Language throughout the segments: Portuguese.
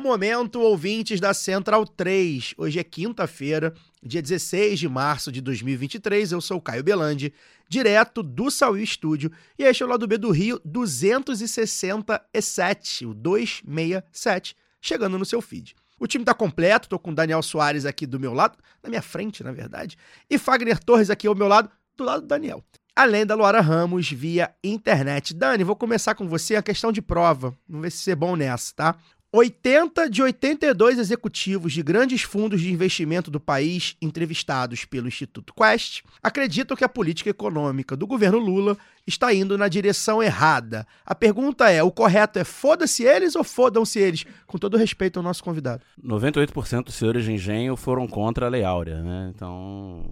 Momento, ouvintes da Central 3. Hoje é quinta-feira, dia 16 de março de 2023. Eu sou o Caio Belandi, direto do Sauí Estúdio, e este é o lado B do Rio 267, o 267, chegando no seu feed. O time tá completo, tô com o Daniel Soares aqui do meu lado, na minha frente, na verdade, e Fagner Torres aqui ao meu lado, do lado do Daniel. Além da Luara Ramos via internet. Dani, vou começar com você a questão de prova. Vamos ver se você é bom nessa, tá? 80 de 82 executivos de grandes fundos de investimento do país, entrevistados pelo Instituto Quest, acreditam que a política econômica do governo Lula está indo na direção errada. A pergunta é: o correto é foda-se eles ou fodam-se eles? Com todo respeito ao nosso convidado. 98% dos senhores de engenho foram contra a Lei Áurea, né? Então,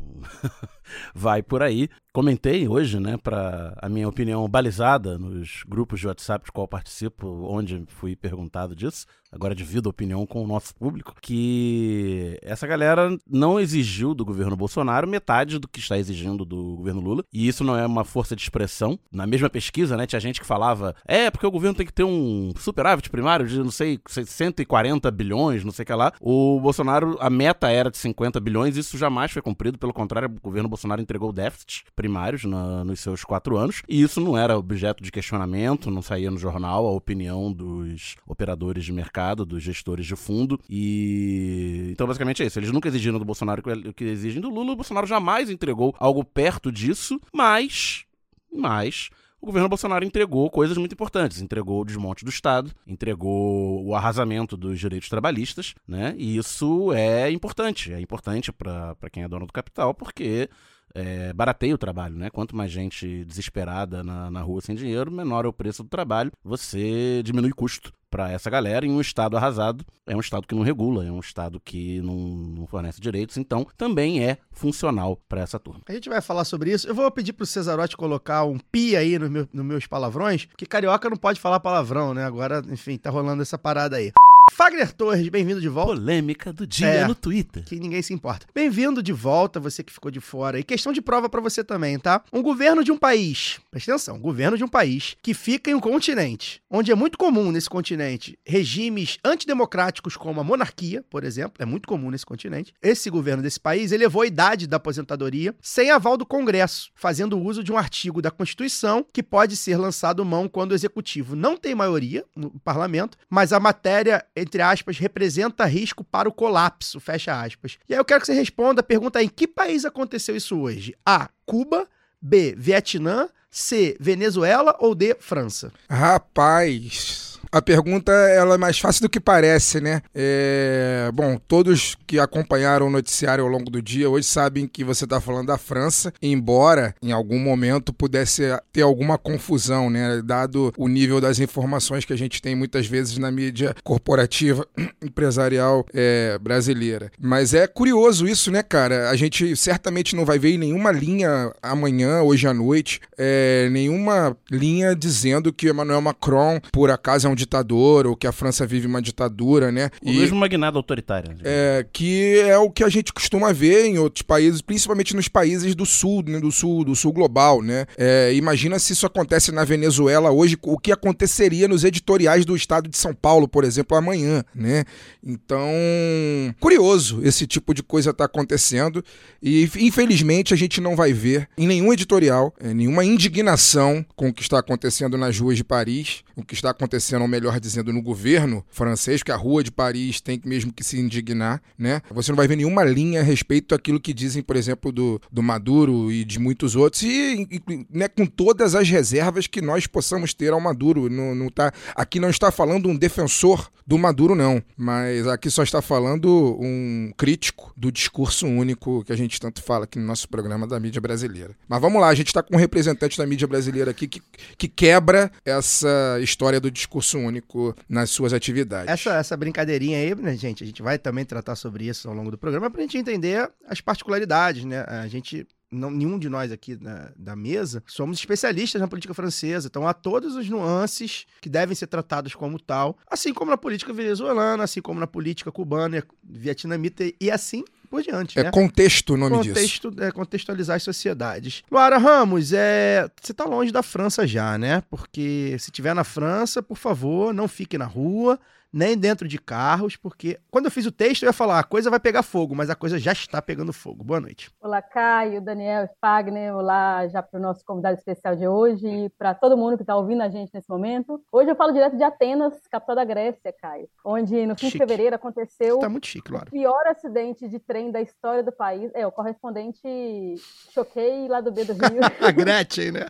vai por aí. Comentei hoje, né, para a minha opinião balizada nos grupos de WhatsApp de qual participo, onde fui perguntado disso. Agora divido a opinião com o nosso público, que essa galera não exigiu do governo Bolsonaro metade do que está exigindo do governo Lula, e isso não é uma força de expressão. Na mesma pesquisa, né, tinha gente que falava, é, porque o governo tem que ter um superávit primário de, não sei, 140 bilhões, não sei o que lá. O Bolsonaro, a meta era de 50 bilhões, isso jamais foi cumprido, pelo contrário, o governo Bolsonaro entregou déficits primários na, nos seus quatro anos, e isso não era objeto de questionamento, não saía no jornal a opinião dos operadores de mercado dos gestores de fundo. E. Então, basicamente é isso. Eles nunca exigiram do Bolsonaro o que exigem do Lula. O Bolsonaro jamais entregou algo perto disso, mas. Mas. O governo Bolsonaro entregou coisas muito importantes. Entregou o desmonte do Estado, entregou o arrasamento dos direitos trabalhistas, né? E isso é importante. É importante para quem é dono do capital, porque é, barateia o trabalho, né? Quanto mais gente desesperada na, na rua sem dinheiro, menor é o preço do trabalho. Você diminui custo para essa galera em um estado arrasado é um estado que não regula, é um estado que não, não fornece direitos, então também é funcional para essa turma. A gente vai falar sobre isso. Eu vou pedir pro Cesarotti colocar um pi aí nos meu, no meus palavrões, porque carioca não pode falar palavrão, né? Agora, enfim, tá rolando essa parada aí. Fagner Torres, bem-vindo de volta. Polêmica do dia É. no Twitter. Que ninguém se importa. Bem-vindo de volta, você que ficou de fora. E questão de prova pra você também, tá? Um governo de um país, presta atenção, um governo de um país que fica em um continente, onde é muito comum nesse continente regimes antidemocráticos como a monarquia, por exemplo, é muito comum nesse continente. Esse governo desse país elevou a idade da aposentadoria sem aval do Congresso, fazendo uso de um artigo da Constituição que pode ser lançado mão quando o executivo não tem maioria no parlamento, mas a matéria, entre aspas, representa risco para o colapso, fecha aspas. E aí eu quero que você responda a pergunta em que país aconteceu isso hoje? A. Cuba, B. Vietnã, C. Venezuela ou D. França? Rapaz, a pergunta ela é mais fácil do que parece, né? É, Bom, todos que acompanharam o noticiário ao longo do dia hoje sabem que você está falando da França, embora em algum momento pudesse ter alguma confusão, né? Dado o nível das informações que a gente tem muitas vezes na mídia corporativa empresarial é, brasileira. Mas é curioso isso, né, cara? A gente certamente não vai ver em nenhuma linha amanhã, hoje à noite, é, nenhuma linha dizendo que Emmanuel Macron, por acaso, é um ditador ou que a França vive uma ditadura, né? O mesmo magnata autoritário. É, que é o que a gente costuma ver em outros países, principalmente nos países do sul, né, do sul, do sul global, né? É, imagina se isso acontece na Venezuela hoje, o que aconteceria nos editoriais do estado de São Paulo, por exemplo, amanhã, né? Então, curioso esse tipo de coisa tá acontecendo e infelizmente a gente não vai ver em nenhum editorial, é, nenhuma indignação com o que está acontecendo nas ruas de Paris, o que está acontecendo, ou melhor dizendo, no governo francês, que a rua de Paris tem mesmo que se indignar, né? Você não vai ver nenhuma linha a respeito daquilo que dizem, por exemplo, do, do Maduro e de muitos outros, e, e, né, com todas as reservas que nós possamos ter ao Maduro. Não, não tá, aqui não está falando um defensor do Maduro, não. Mas aqui só está falando um crítico do discurso único que a gente tanto fala aqui no nosso programa da mídia brasileira. Mas vamos lá, a gente está com um representante da mídia brasileira aqui que, que quebra essa história do discurso único nas suas atividades. Essa, essa brincadeirinha aí, né, gente, a gente vai também tratar sobre isso ao longo do programa pra gente entender as particularidades, né? A gente não, nenhum de nós aqui na- da mesa somos especialistas na política francesa. Então há todas as nuances que devem ser tratadas como tal, assim como na política venezuelana, assim como na política cubana, vietnamita e assim por diante. É né? contexto o nome disso. Contexto, é, contextualizar as sociedades. Luara Ramos, é, você tá longe da França já, né? Porque se tiver na França, por favor, não fique na rua, nem dentro de carros, porque quando eu fiz o texto eu ia falar, a coisa vai pegar fogo, mas a coisa já está pegando fogo. Boa noite. Olá, Caio, Daniel, Fagner. Olá, já para o nosso convidado especial de hoje e para todo mundo que está ouvindo a gente nesse momento. Hoje eu falo direto de Atenas, capital da Grécia, Caio, onde no fim Chique. de fevereiro aconteceu Tá chique, o pior acidente de trem da história do país. É, o correspondente choquei lá do B do Rio. A Gretchen, né?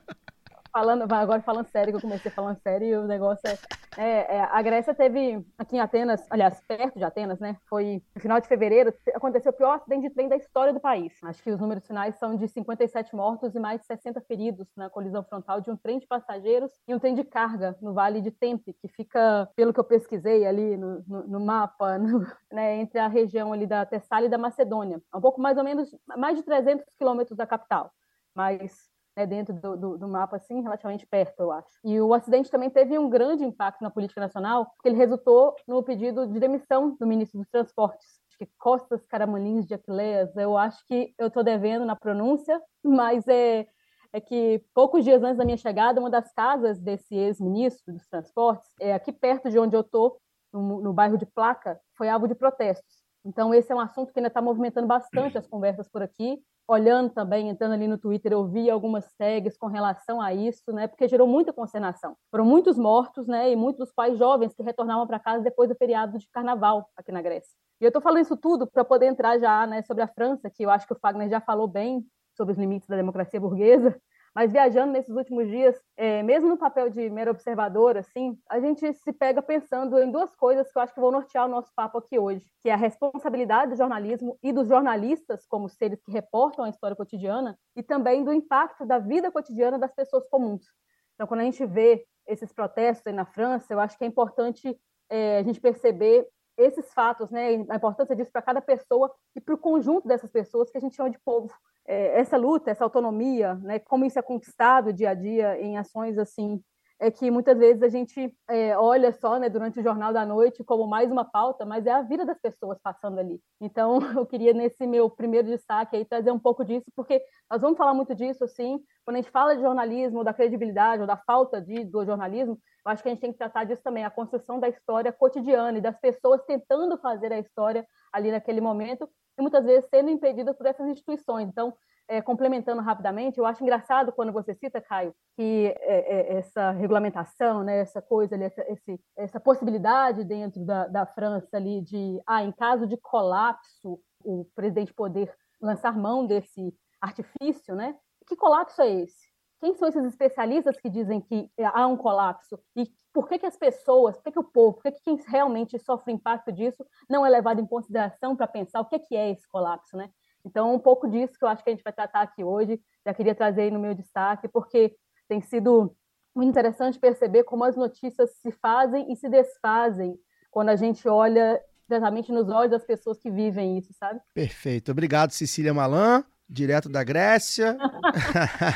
Falando, agora falando sério, que eu comecei falando sério o negócio é, é, é, A Grécia teve, aqui em Atenas, aliás, perto de Atenas, né? Foi no final de fevereiro, te- aconteceu o pior acidente de trem da história do país. Acho que os números finais são de 57 mortos e mais de 60 feridos na colisão frontal de um trem de passageiros e um trem de carga no Vale de Tempe, que fica, pelo que eu pesquisei ali no, no, no mapa, no- né, entre a região ali da Tessália e da Macedônia. Um pouco mais ou menos, mais de 300 quilômetros da capital. Mas né, dentro do, do, do mapa, assim, relativamente perto, eu acho. E o acidente também teve um grande impacto na política nacional, porque ele resultou no pedido de demissão do ministro dos Transportes. Que Costas Caramanlins de Aquileias, eu acho que eu estou devendo na pronúncia, mas é, é que poucos dias antes da minha chegada, uma das casas desse ex-ministro dos Transportes, é aqui perto de onde eu estou, no, no bairro de Placa, foi alvo de protestos. Então, esse é um assunto que ainda está movimentando bastante as conversas por aqui. Olhando também, entrando ali no Twitter, eu vi algumas tags com relação a isso, né? Porque gerou muita consternação. Foram muitos mortos, né? E muitos dos pais jovens que retornavam para casa depois do feriado de carnaval aqui na Grécia. E eu estou falando isso tudo para poder entrar já né, sobre a França, que eu acho que o Fagner já falou bem sobre os limites da democracia burguesa. Mas viajando nesses últimos dias, é, mesmo no papel de mera observadora, assim, a gente se pega pensando em duas coisas que eu acho que vão nortear o nosso papo aqui hoje, que é a responsabilidade do jornalismo e dos jornalistas como seres que reportam a história cotidiana e também do impacto da vida cotidiana das pessoas comuns. Então, quando a gente vê esses protestos aí na França, eu acho que é importante é, a gente perceber esses fatos, né, a importância disso para cada pessoa e para o conjunto dessas pessoas que a gente chama de povo. É, essa luta, essa autonomia, né, como isso é conquistado dia a dia em ações assim, é que muitas vezes a gente é, olha só, né, durante o jornal da noite como mais uma pauta, mas é a vida das pessoas passando ali. Então, eu queria nesse meu primeiro destaque aí trazer um pouco disso, porque nós vamos falar muito disso assim, quando a gente fala de jornalismo, da credibilidade ou da falta de do jornalismo, eu acho que a gente tem que tratar disso também, a construção da história cotidiana e das pessoas tentando fazer a história ali naquele momento e muitas vezes sendo impedidas por essas instituições. Então, é, complementando rapidamente, eu acho engraçado quando você cita, Caio, que é, é, essa regulamentação, né, essa coisa ali, essa, esse, essa possibilidade dentro da, da França ali de, ah, em caso de colapso, o presidente poder lançar mão desse artifício, né? Que colapso é esse? Quem são esses especialistas que dizem que há um colapso? E por que, que as pessoas, por que, que o povo, por que, que quem realmente sofre impacto disso não é levado em consideração para pensar o que, que é esse colapso, né? Então, um pouco disso que eu acho que a gente vai tratar aqui hoje, já queria trazer aí no meu destaque, porque tem sido muito interessante perceber como as notícias se fazem e se desfazem quando a gente olha diretamente nos olhos das pessoas que vivem isso, sabe? Perfeito. Obrigado, Cecília Malan, direto da Grécia.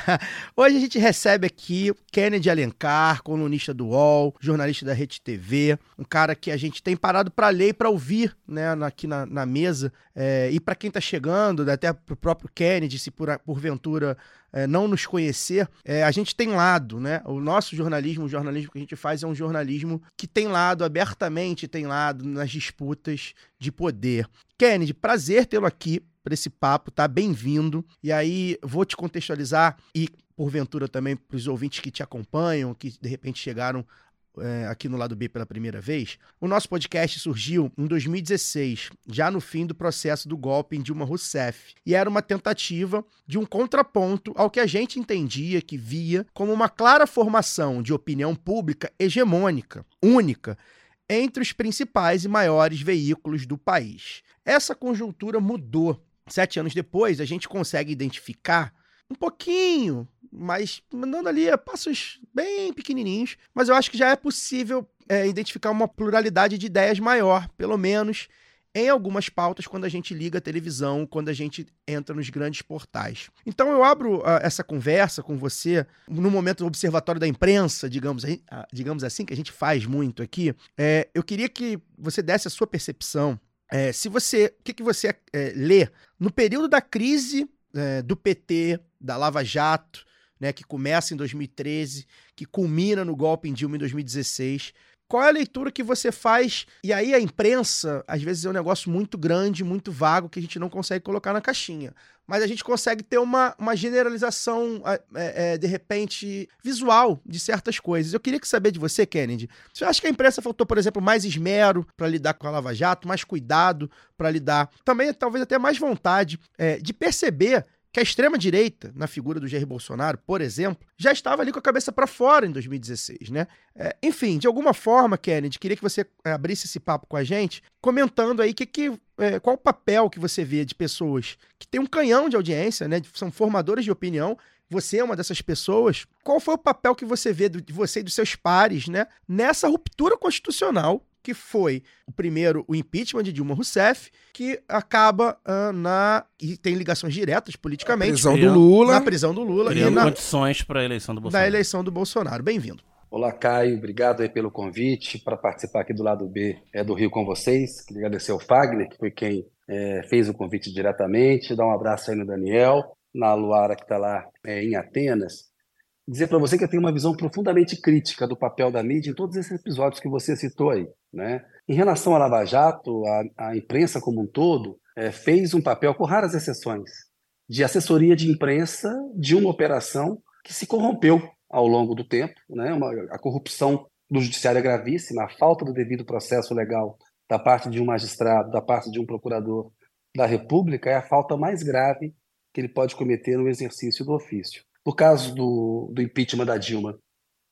Hoje a gente recebe aqui Kennedy Alencar, colunista do UOL, jornalista da Rede TV, um cara que a gente tem parado para ler e para ouvir né, aqui na, na mesa. É, e para quem está chegando, até para o próprio Kennedy, se por, porventura é, não nos conhecer, é, a gente tem lado, né? O nosso jornalismo, o jornalismo que a gente faz é um jornalismo que tem lado abertamente, tem lado nas disputas de poder. Kennedy, prazer tê-lo aqui para esse papo, tá? Bem-vindo. E aí, vou te contextualizar e, porventura, também para os ouvintes que te acompanham, que de repente chegaram é, aqui no lado B pela primeira vez. O nosso podcast surgiu em 2016, já no fim do processo do golpe em Dilma Rousseff. E era uma tentativa de um contraponto ao que a gente entendia, que via como uma clara formação de opinião pública hegemônica, única, entre os principais e maiores veículos do país. Essa conjuntura mudou. Sete anos depois, a gente consegue identificar um pouquinho, mas mandando ali passos bem pequenininhos, mas eu acho que já é possível é, identificar uma pluralidade de ideias maior, pelo menos em algumas pautas quando a gente liga a televisão, quando a gente entra nos grandes portais. Então eu abro uh, essa conversa com você no momento do observatório da imprensa, digamos, uh, digamos assim, que a gente faz muito aqui. É, eu queria que você desse a sua percepção. É, se você, o que, que você é, lê? No período da crise é, do PT, da Lava Jato, né, que começa em 2013, que culmina no golpe em Dilma em 2016 qual é a leitura que você faz? E aí a imprensa, às vezes, é um negócio muito grande, muito vago, que a gente não consegue colocar na caixinha. Mas a gente consegue ter uma, uma generalização, é, é, de repente, visual de certas coisas. Eu queria que saber de você, Kennedy. Você acha que a imprensa faltou, por exemplo, mais esmero para lidar com a Lava Jato, mais cuidado para lidar, também talvez até mais vontade é, de perceber que a extrema-direita, na figura do Jair Bolsonaro, por exemplo, já estava ali com a cabeça para fora em 2016, né? É, enfim, de alguma forma, Kennedy, queria que você é, abrisse esse papo com a gente, comentando aí que, que, é, qual o papel que você vê de pessoas que têm um canhão de audiência, né? São formadoras de opinião. Você é uma dessas pessoas. Qual foi o papel que você vê de você e dos seus pares, né? Nessa ruptura constitucional que foi o primeiro, o impeachment de Dilma Rousseff, que acaba uh, na. e tem ligações diretas politicamente. Na prisão do Lula. Na prisão do Lula. Criando e na, condições para a eleição do Bolsonaro. Da eleição do Bolsonaro. Bem-vindo. Olá, Caio. Obrigado aí pelo convite para participar aqui do lado B é do Rio com vocês. Queria agradecer ao Fagner, que foi quem é, fez o convite diretamente. Dar um abraço aí no Daniel, na Luara, que está lá é, em Atenas dizer para você que eu tenho uma visão profundamente crítica do papel da mídia em todos esses episódios que você citou aí. Né? Em relação à Lava Jato, a, a imprensa como um todo é, fez um papel, com raras exceções, de assessoria de imprensa de uma operação que se corrompeu ao longo do tempo. Né? Uma, a corrupção do judiciário é gravíssima, a falta do devido processo legal da parte de um magistrado, da parte de um procurador da República é a falta mais grave que ele pode cometer no exercício do ofício. No caso do, do impeachment da Dilma,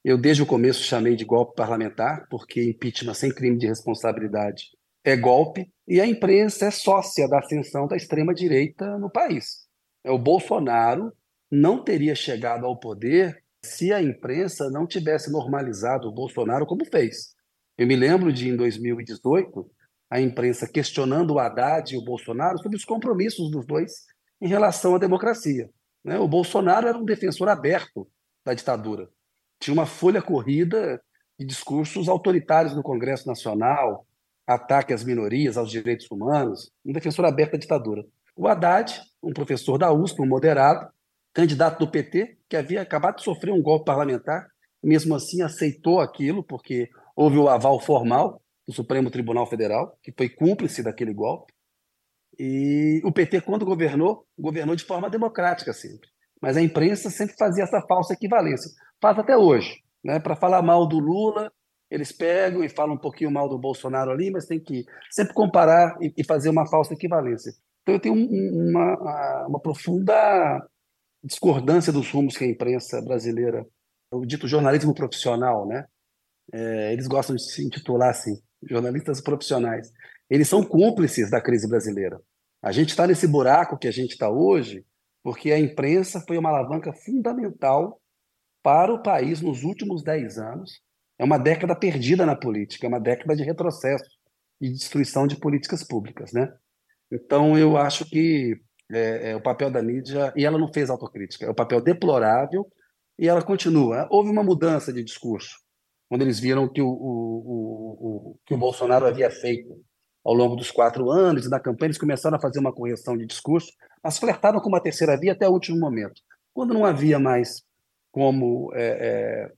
eu desde o começo chamei de golpe parlamentar, porque impeachment sem crime de responsabilidade é golpe, e a imprensa é sócia da ascensão da extrema-direita no país. O Bolsonaro não teria chegado ao poder se a imprensa não tivesse normalizado o Bolsonaro como fez. Eu me lembro de, em 2018, a imprensa questionando o Haddad e o Bolsonaro sobre os compromissos dos dois em relação à democracia. Né? O Bolsonaro era um defensor aberto da ditadura. Tinha uma folha corrida de discursos autoritários no Congresso Nacional, ataque às minorias, aos direitos humanos, um defensor aberto da ditadura. O Haddad, um professor da USP, um moderado, candidato do PT, que havia acabado de sofrer um golpe parlamentar, mesmo assim aceitou aquilo, porque houve o aval formal do Supremo Tribunal Federal, que foi cúmplice daquele golpe. E o PT, quando governou, governou de forma democrática sempre. Mas a imprensa sempre fazia essa falsa equivalência. Faz até hoje. Né? Para falar mal do Lula, eles pegam e falam um pouquinho mal do Bolsonaro ali, mas tem que sempre comparar e, fazer uma falsa equivalência. Então eu tenho uma, uma profunda discordância dos rumos que a imprensa brasileira, o dito jornalismo profissional, né? É, eles gostam de se intitular assim, jornalistas profissionais. Eles são cúmplices da crise brasileira. A gente está nesse buraco que a gente está hoje porque a imprensa foi uma alavanca fundamental para o país nos últimos dez anos. É uma década perdida na política, é uma década de retrocesso e destruição de políticas públicas, né? Então eu acho que é, é, o papel da mídia e ela não fez autocrítica, é o papel deplorável e ela continua. Houve uma mudança de discurso quando eles viram que o, o, o, o que o Bolsonaro havia feito ao longo dos quatro anos e da campanha, eles começaram a fazer uma correção de discurso, mas flertaram com uma terceira via até o último momento. Quando não havia mais como é, é,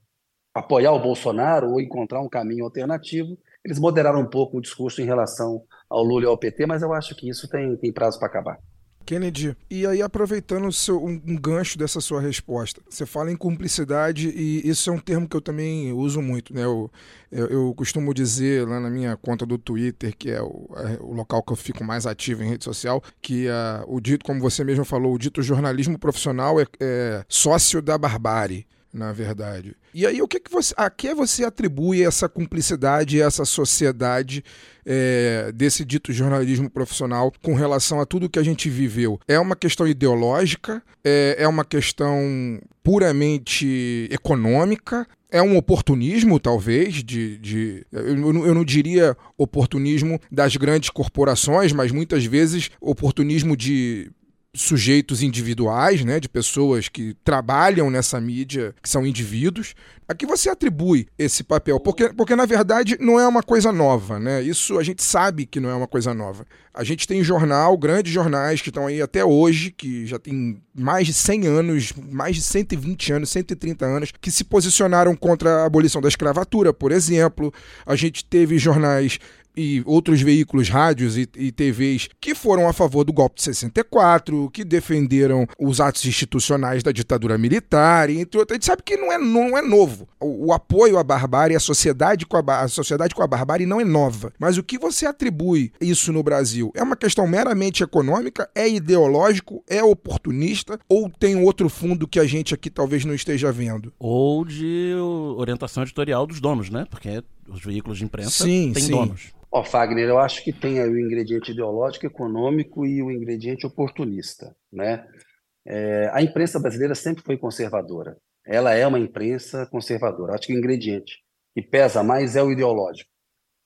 apoiar o Bolsonaro ou encontrar um caminho alternativo, eles moderaram um pouco o discurso em relação ao Lula e ao PT, mas eu acho que isso tem, tem prazo para acabar. Kennedy, e aí aproveitando seu, um, um, gancho dessa sua resposta, você fala em cumplicidade e isso é um termo que eu também uso muito, né? Eu, eu, eu costumo dizer lá na minha conta do Twitter, que é o, é o local que eu fico mais ativo em rede social, que uh, o dito, como você mesmo falou, o dito jornalismo profissional é, é sócio da barbárie. Na verdade. E aí, o que, que você. A que você atribui essa cumplicidade, essa sociedade é, desse dito jornalismo profissional com relação a tudo que a gente viveu? É uma questão ideológica? É, é uma questão puramente econômica? é um oportunismo, talvez, de. de eu, eu não diria oportunismo das grandes corporações, mas muitas vezes oportunismo de sujeitos individuais, né, de pessoas que trabalham nessa mídia, que são indivíduos. A que você atribui esse papel? Porque, porque na verdade não é uma coisa nova, né? Isso a gente sabe que não é uma coisa nova. A gente tem jornal, grandes jornais que estão aí até hoje, que já tem mais de 100 anos, mais de 120 anos, 130 anos, que se posicionaram contra a abolição da escravatura, por exemplo. A gente teve jornais e outros veículos, rádios e, e TVs que foram a favor do golpe de 64, que defenderam os atos institucionais da ditadura militar, entre outros. A gente sabe que não é, não é novo. O, o apoio à barbárie, a sociedade, com a, a sociedade com a barbárie não é nova. Mas o que você atribui isso no Brasil? É uma questão meramente econômica? É ideológico? É oportunista? Ou tem outro fundo que a gente aqui talvez não esteja vendo? Ou de orientação editorial dos donos, né? Porque os veículos de imprensa Sim, têm sim. donos. Ó, Fagner, eu acho que tem aí o ingrediente ideológico, econômico e o ingrediente oportunista, né? É, a imprensa brasileira sempre foi conservadora. Ela é uma imprensa conservadora. Acho que o ingrediente que pesa mais é o ideológico.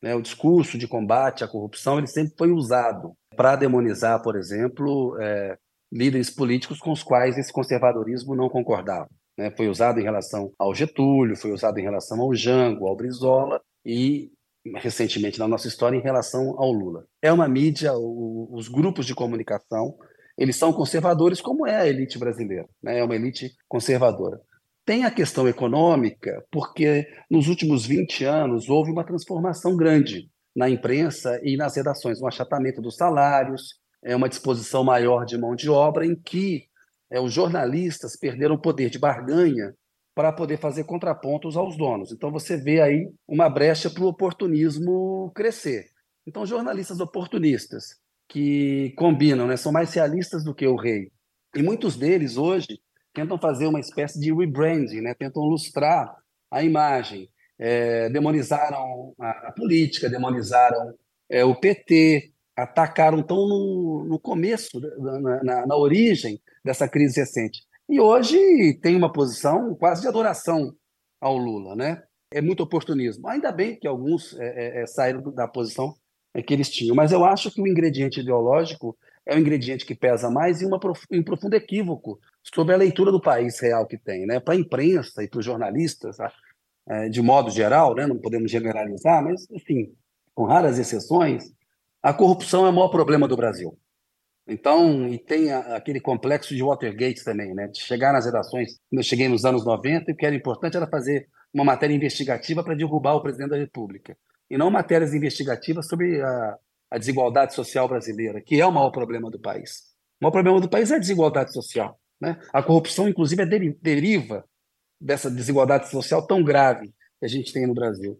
né? O discurso de combate à corrupção ele sempre foi usado para demonizar, por exemplo, é, líderes políticos com os quais esse conservadorismo não concordava. né? Foi usado em relação ao Getúlio, foi usado em relação ao Jango, ao Brizola e recentemente na nossa história em relação ao Lula. É uma mídia, o- os grupos de comunicação, eles são conservadores como é a elite brasileira, né? É uma elite conservadora. Tem a questão econômica, porque nos últimos 20 anos houve uma transformação grande na imprensa e nas redações, um achatamento dos salários, é uma disposição maior de mão de obra em que é, os jornalistas perderam o poder de barganha para poder fazer contrapontos aos donos. Então você vê aí uma brecha para o oportunismo crescer. Então jornalistas oportunistas que combinam, né, são mais realistas do que o rei. E muitos deles hoje tentam fazer uma espécie de rebranding, né, tentam lustrar a imagem. É, demonizaram a, a política, demonizaram é, o PT, atacaram tão no, no começo, na, na, na origem dessa crise recente. E hoje tem uma posição quase de adoração ao Lula, né? É muito oportunismo. Ainda bem que alguns é, é, é, saíram da posição que eles tinham, mas eu acho que o ingrediente ideológico é o ingrediente que pesa mais e uma um profundo equívoco sobre a leitura do país real que tem, né? Para a imprensa e para os jornalistas, é, de modo geral, né? Não podemos generalizar, mas enfim, com raras exceções, a corrupção é o maior problema do Brasil. Então, e tem a, aquele complexo de Watergate também, né? De chegar nas redações, quando eu cheguei nos anos 90, e o que era importante era fazer uma matéria investigativa para derrubar o presidente da República. E não matérias investigativas sobre a, a desigualdade social brasileira, que é o maior problema do país. O maior problema do país é a desigualdade social. Né? A corrupção, inclusive, é deri deriva dessa desigualdade social tão grave que a gente tem no Brasil.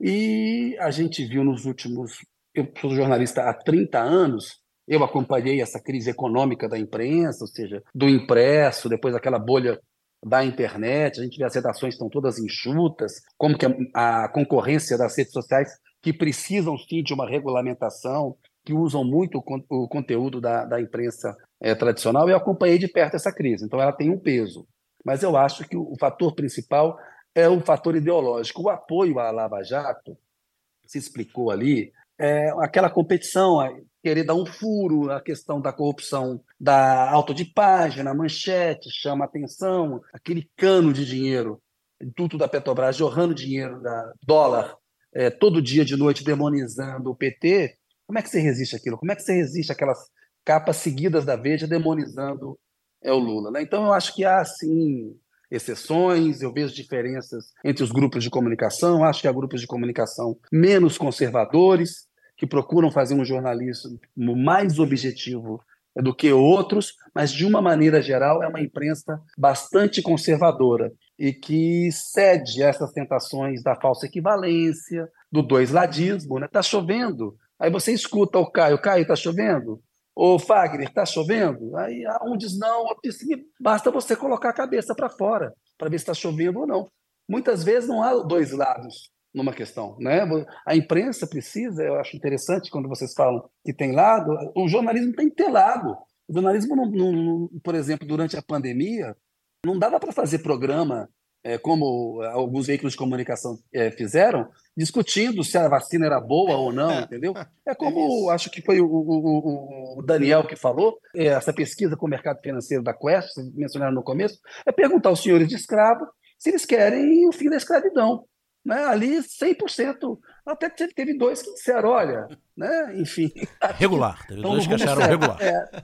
E a gente viu nos últimos. Eu sou jornalista há 30 anos, eu acompanhei essa crise econômica da imprensa, ou seja, do impresso, depois aquela bolha da internet, a gente vê as redações estão todas enxutas, como que a, a concorrência das redes sociais que precisam sim de uma regulamentação, que usam muito o, o conteúdo da, da imprensa é, tradicional, eu acompanhei de perto essa crise, então ela tem um peso. Mas eu acho que o, o fator principal é o fator ideológico. O apoio à Lava Jato, se explicou ali, é aquela competição, querer dar um furo, a questão da corrupção da auto de página, manchete, chama atenção, aquele cano de dinheiro, tudo da Petrobras jorrando dinheiro, da dólar, é, todo dia de noite demonizando o PT, como é que você resiste aquilo? Como é que você resiste aquelas capas seguidas da Veja demonizando é, o Lula? Né? Então eu acho que há, sim, exceções, eu vejo diferenças entre os grupos de comunicação, acho que há grupos de comunicação menos conservadores, que procuram fazer um jornalismo mais objetivo do que outros, mas de uma maneira geral é uma imprensa bastante conservadora e que cede a essas tentações da falsa equivalência, do dois ladismo, né? Tá chovendo, aí você escuta o Caio, Caio, tá chovendo? Ô Fagner, tá chovendo? Aí um diz não, outro diz sim, basta você colocar a cabeça para fora para ver se está chovendo ou não. Muitas vezes não há dois lados numa questão, né? A imprensa precisa, eu acho interessante quando vocês falam que tem lado, o jornalismo tem que ter lado. O jornalismo, não, não, por exemplo, durante a pandemia, não dava para fazer programa é, como alguns veículos de comunicação é, fizeram, discutindo se a vacina era boa ou não, entendeu? É como acho que foi o, o, o Daniel que falou, é, essa pesquisa com o mercado financeiro da Quest, mencionaram no começo, é perguntar aos senhores de escravo se eles querem o fim da escravidão. Né? Ali, 100%. Até que teve dois que disseram, olha, né? enfim. Regular. Teve dois que acharam regular. É,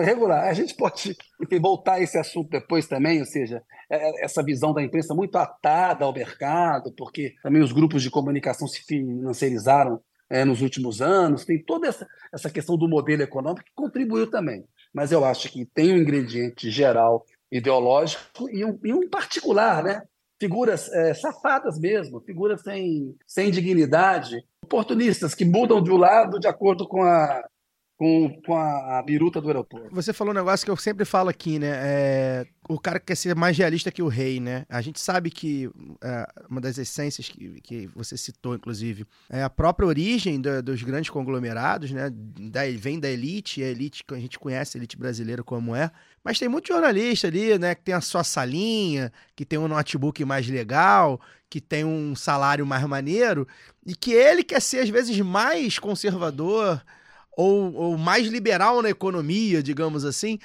regular. A gente pode enfim, voltar a esse assunto depois também, ou seja, é, essa visão da imprensa muito atada ao mercado, porque também os grupos de comunicação se financiarizaram é, nos últimos anos, tem toda essa, essa questão do modelo econômico que contribuiu também. Mas eu acho que tem um ingrediente geral ideológico e um, e um particular, né? Figuras é, safadas mesmo, figuras sem, sem dignidade, oportunistas que mudam de um lado de acordo com a, com, com a, a biruta do aeroporto. Você falou um negócio que eu sempre falo aqui, né? É, o cara quer ser mais realista que o rei, né? A gente sabe que é, uma das essências que, que você citou, inclusive, é a própria origem do, dos grandes conglomerados, né? Da, vem da elite, a elite que a gente conhece, a elite brasileira como é. Mas tem muito jornalista ali, né? Que tem a sua salinha, que tem um notebook mais legal, que tem um salário mais maneiro, e que ele quer ser, às vezes, mais conservador ou, ou mais liberal na economia, digamos assim,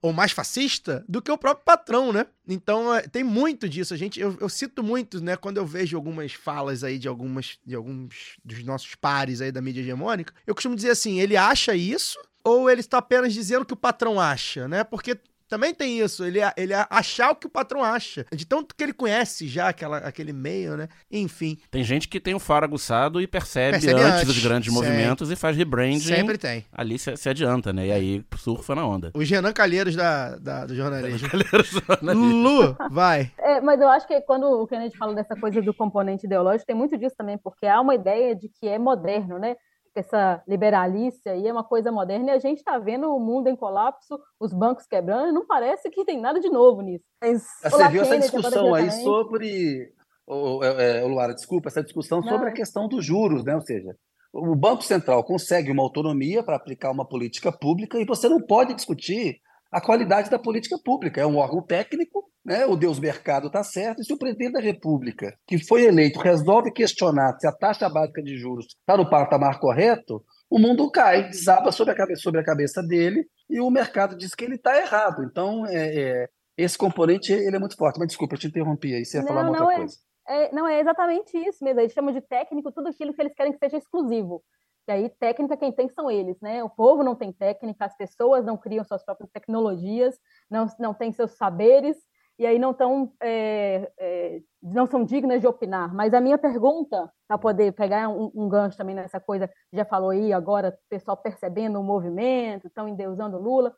ou mais fascista do que o próprio patrão, né? Então é, tem muito disso. A gente, eu, eu, cito muito, né? Quando eu vejo algumas falas aí de algumas de alguns dos nossos pares aí da mídia hegemônica, eu costumo dizer assim: ele acha isso ou ele está apenas dizendo que o patrão acha, né? Porque também tem isso, ele, ele achar o que o patrão acha. De tanto que ele conhece já aquela, aquele meio, né? Enfim. Tem gente que tem o faro aguçado e percebe, percebe antes, antes, dos grandes Sempre. movimentos e faz rebranding. Sempre tem. Ali se, se, adianta, né? E aí surfa na onda. O Renan Calheiros da, da do jornalismo. Calheiros do jornalismo. Lu, vai. É, mas eu acho que quando o Kennedy fala dessa coisa do componente ideológico, tem muito disso também, porque há uma ideia de que é moderno, né? Essa liberalice aí é uma coisa moderna e a gente está vendo o mundo em colapso, os bancos quebrando, e não parece que tem nada de novo nisso. Mas, Você viu essa discussão aí sobre. O, é, Luara, desculpa, essa discussão não. sobre a questão dos juros, né? Ou seja, o Banco Central consegue uma autonomia para aplicar uma política pública e você não pode discutir a qualidade da política pública. É um órgão técnico, né? o Deus mercado está certo, e se o presidente da República, que foi eleito, resolve questionar se a taxa básica de juros está no patamar correto, o mundo cai, desaba sobre a cabeça, sobre a cabeça dele, e o mercado diz que ele está errado. Então, é, é, esse componente ele é muito forte. Mas desculpa, eu te interrompi aí, você ia não, falar uma outra é, coisa. É, não, é exatamente isso mesmo. Eles chamam de técnico tudo aquilo que eles querem que seja exclusivo. E aí, técnica, quem tem são eles, né? O povo não tem técnica, as pessoas não criam suas próprias tecnologias, não, não têm seus saberes, e aí não, tão, é, é, não são dignas de opinar. Mas a minha pergunta, para poder pegar um, um, gancho também nessa coisa, já falou aí agora, o pessoal percebendo o movimento, estão endeusando Lula,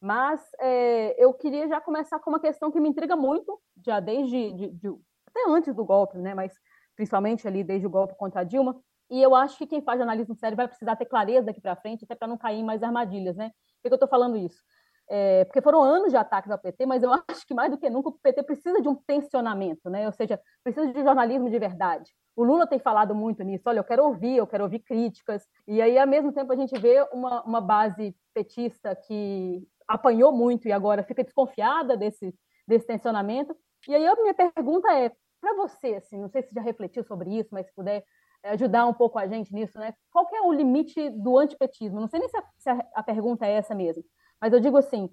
mas é, eu queria já começar com uma questão que me intriga muito, já desde, de, de, até antes do golpe, né? Mas principalmente ali desde o golpe contra a Dilma, e eu acho que quem faz jornalismo sério vai precisar ter clareza daqui para frente, até para não cair em mais armadilhas, né? Por que eu estou falando isso? É, porque foram anos de ataques ao PT, mas eu acho que mais do que nunca o PT precisa de um tensionamento, né? Ou seja, precisa de jornalismo de verdade. O Lula tem falado muito nisso. Olha, eu quero ouvir, eu quero ouvir críticas. E aí, ao mesmo tempo, a gente vê uma, uma base petista que apanhou muito e agora fica desconfiada desse, desse tensionamento. E aí, a minha pergunta é: para você, assim, não sei se já refletiu sobre isso, mas se puder ajudar um pouco a gente nisso, né? Qual é o limite do antipetismo? Não sei nem se a, se a pergunta é essa mesmo, mas eu digo assim.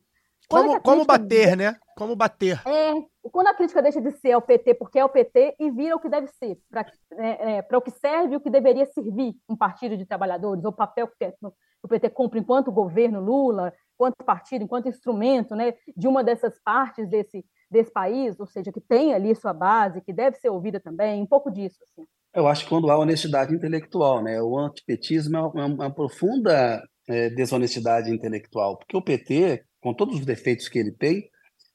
Como, é como bater, né? Como bater. É, quando a crítica deixa de ser o PT porque é o PT e vira o que deve ser, para é, é, o que serve e o que deveria servir um partido de trabalhadores, ou o papel que o PT cumpre enquanto governo Lula, enquanto partido, enquanto instrumento né, de uma dessas partes desse, desse país, ou seja, que tem ali sua base, que deve ser ouvida também, um pouco disso. Assim. Eu acho que quando há honestidade intelectual, né? O antipetismo é uma, uma profunda é, desonestidade intelectual, porque o PT, com todos os defeitos que ele tem,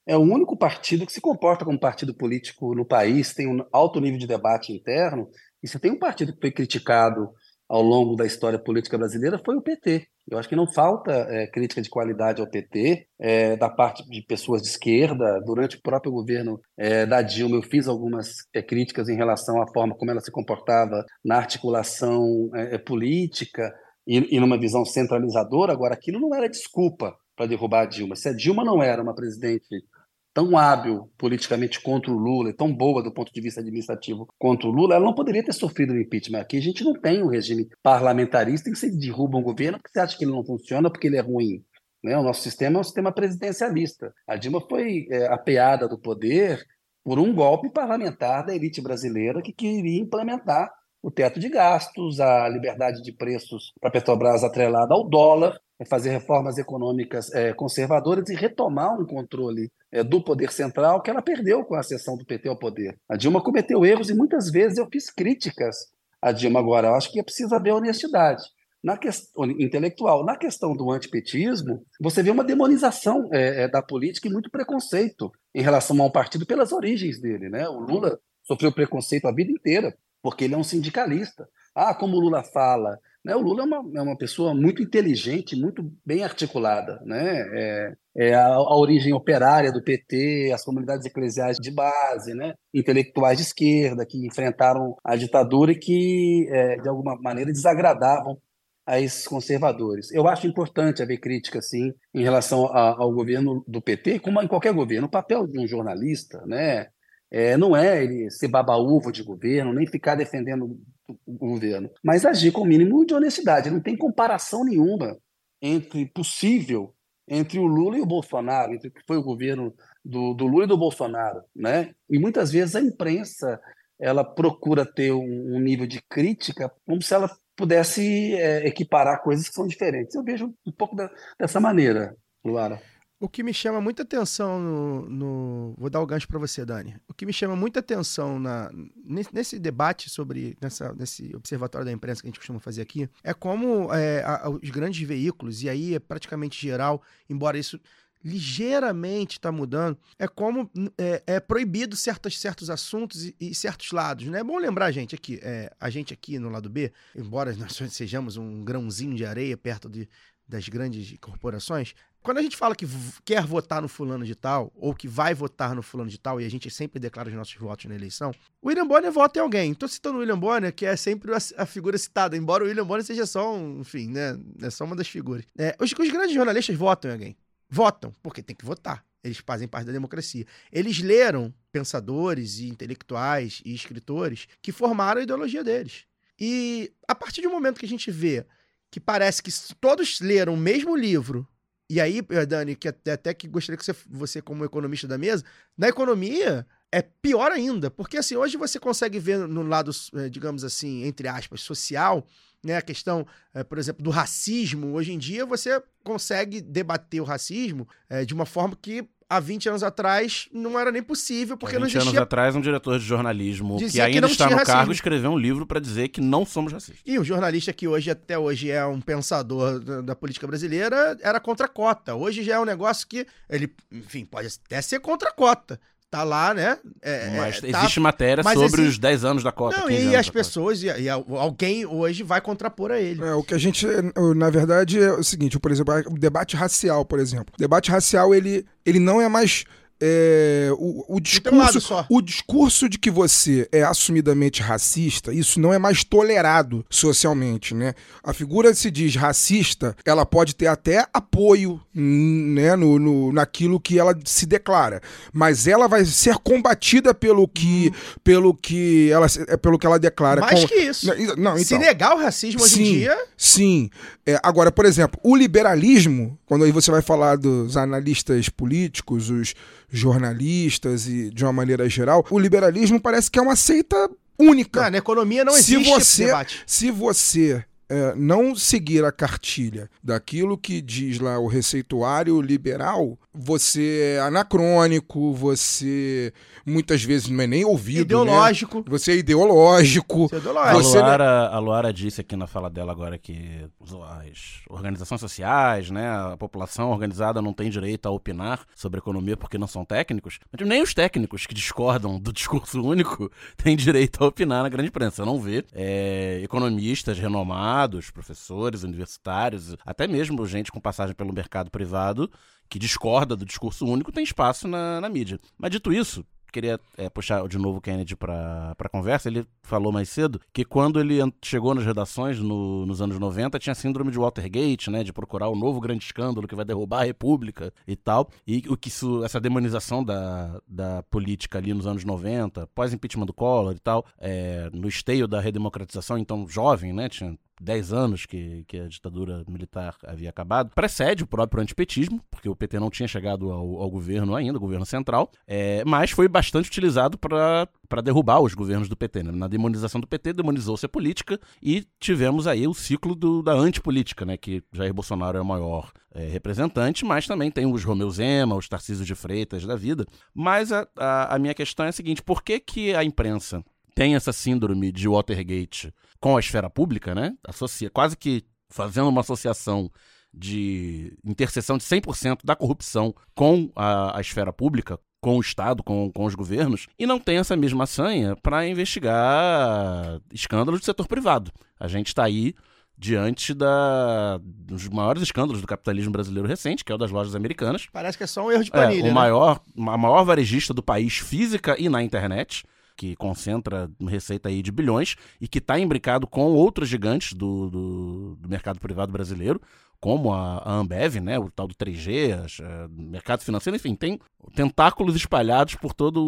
é o único partido que se comporta como partido político no país, tem um alto nível de debate interno, e se tem um partido que foi criticado ao longo da história política brasileira, foi o PT. Eu acho que não falta é, crítica de qualidade ao PT é, da parte de pessoas de esquerda. Durante o próprio governo é, da Dilma, eu fiz algumas é, críticas em relação à forma como ela se comportava na articulação é, é, política e, e numa visão centralizadora. Agora, aquilo não era desculpa para derrubar a Dilma. Se a Dilma não era uma presidente tão hábil politicamente contra o Lula e tão boa do ponto de vista administrativo contra o Lula, ela não poderia ter sofrido o impeachment. Aqui a gente não tem um regime parlamentarista em que você derruba um governo porque você acha que ele não funciona, porque ele é ruim. Né? O nosso sistema é um sistema presidencialista. A Dilma foi é, apeada do poder por um golpe parlamentar da elite brasileira que queria implementar o teto de gastos, a liberdade de preços para a Petrobras atrelada ao dólar, fazer reformas econômicas é, conservadoras e retomar um controle é, do poder central que ela perdeu com a acessão do PT ao poder. A Dilma cometeu erros e muitas vezes eu fiz críticas à Dilma agora. Eu acho que é preciso haver honestidade. Na questão intelectual, na questão do antipetismo, você vê uma demonização é, é, da política e muito preconceito em relação a um partido pelas origens dele. Né? O Lula sofreu preconceito a vida inteira, porque ele é um sindicalista. Ah, como o Lula fala, né? O Lula é uma, é uma pessoa muito inteligente, muito bem articulada. Né? É, é a, a, origem operária do PT, as comunidades eclesiais de base, né? intelectuais de esquerda que enfrentaram a ditadura e que, é, de alguma maneira, desagradavam a esses conservadores. Eu acho importante haver crítica, sim, em relação a, ao governo do PT, como em qualquer governo. O papel de um jornalista né, é, não é ele ser babaúvo de governo, nem ficar defendendo o governo, mas agir com o mínimo de honestidade. Não tem comparação nenhuma entre possível entre o Lula e o Bolsonaro, entre o que foi o governo do, do Lula e do Bolsonaro, né? E muitas vezes a imprensa ela procura ter um, um nível de crítica como se ela pudesse é, equiparar coisas que são diferentes. Eu vejo um pouco da, dessa maneira, Luara. O que me chama muita atenção no, no, Vou dar o gancho para você, Dani. O que me chama muita atenção na, nesse, debate sobre. Nessa, nesse observatório da imprensa que a gente costuma fazer aqui, é como é, a, os grandes veículos, e aí é praticamente geral, embora isso ligeiramente está mudando, é como é, é, proibido certos, certos assuntos e, e, certos lados. Né? É bom lembrar, gente, aqui, é, a gente aqui no lado B, embora nós sejamos um grãozinho de areia perto de, das grandes corporações, quando a gente fala que quer votar no fulano de tal, ou que vai votar no fulano de tal, e a gente sempre declara os nossos votos na eleição, o William Bonner vota em alguém. Estou citando o William Bonner, que é sempre a, figura citada, embora o William Bonner seja só um, enfim, né, é só uma das figuras. É, os, os grandes jornalistas votam em alguém. Votam, porque tem que votar. Eles fazem parte da democracia. Eles leram pensadores e intelectuais e escritores que formaram a ideologia deles. E a partir do momento que a gente vê que parece que todos leram o mesmo livro e aí, eh, Dani, que até, que gostaria que você, você, como economista da mesa, na economia é pior ainda, porque assim, hoje você consegue ver no lado, eh, digamos assim, entre aspas, social, né, a questão, é, por exemplo, do racismo. Hoje em dia você consegue debater o racismo de uma forma que há 20 anos atrás não era nem possível, porque há 20 não existia... anos atrás, um diretor de jornalismo que ainda que está no racismo. cargo escreveu um livro para dizer que não somos racistas. E o jornalista que hoje, até hoje, é um pensador da, da, política brasileira, era contra a cota. Hoje já é um negócio que ele, enfim, pode até ser contra a cota. Tá lá, né? É, mas tá, existe matéria sobre existe... os 10 anos da cota. Não, e as pessoas, e, e, alguém hoje vai contrapor a ele. É, o que a gente, na verdade, é o seguinte, por exemplo, o debate racial, por exemplo. O debate racial, ele, ele não é mais é, o, o, discurso, o discurso de que você é assumidamente racista, isso não é mais tolerado socialmente, né? A figura se diz racista, ela pode ter até apoio, né, no, no naquilo que ela se declara, mas ela vai ser combatida pelo que, hum. pelo que ela, é, pelo que ela declara. Mais com, que isso. Não, então, se negar o racismo hoje sim, em dia, sim. É, agora, por exemplo, o liberalismo, quando aí você vai falar dos analistas políticos, os jornalistas e de uma maneira geral, o liberalismo parece que é uma seita única. Não, na economia não existe se você, debate. Se você é, não seguir a cartilha daquilo que diz lá o receituário liberal, você é anacrônico, você muitas vezes não é nem ouvido. Ideológico. Né? Você é ideológico. Você é ideológico. Você... A, Luara, a Luara disse aqui na fala dela agora que as organizações sociais, né, a população organizada não tem direito a opinar sobre economia porque não são técnicos. Mas nem os técnicos que discordam do discurso único têm direito a opinar na grande imprensa. Você não vê é, economistas renomados formados, professores, universitários, até mesmo gente com passagem pelo mercado privado que discorda do discurso único tem espaço na, na mídia. Mas dito isso, queria é, puxar de novo o Kennedy para a conversa. Ele falou mais cedo que quando ele chegou nas redações no, nos anos 90, tinha síndrome de Watergate, né? De procurar o novo grande escândalo que vai derrubar a República e tal. E o que isso, essa demonização da, da política ali nos anos 90, pós-impeachment do Collor e tal, é, no esteio da redemocratização, então jovem, né? Tinha 10 anos que, que a ditadura militar havia acabado, precede o próprio antipetismo, porque o PT não tinha chegado ao, ao governo ainda, o governo central, é, mas foi bastante utilizado para derrubar os governos do PT. Né? Na demonização do PT, demonizou-se a política e tivemos aí o ciclo do, da antipolítica, né? que Jair Bolsonaro é o maior é, representante, mas também tem os Romeu Zema, os Tarcísio de Freitas da vida. Mas a, a, a minha questão é a seguinte, por que, que a imprensa tem essa síndrome de Watergate com a esfera pública, né? Associa, quase que fazendo uma associação de interseção de 100% da corrupção com a, a, esfera pública, com o Estado, com, com os governos, e não tem essa mesma sanha para investigar escândalos do setor privado. A gente está aí diante da, dos maiores escândalos do capitalismo brasileiro recente, que é o das lojas americanas. Parece que é só um erro de planilha. É, o né? maior, a maior varejista do país física e na internet que concentra receita aí de bilhões e que está imbricado com outros gigantes do, do, do, mercado privado brasileiro, como a, a Ambev, né, o tal do 3G, o é, mercado financeiro, enfim, tem tentáculos espalhados por toda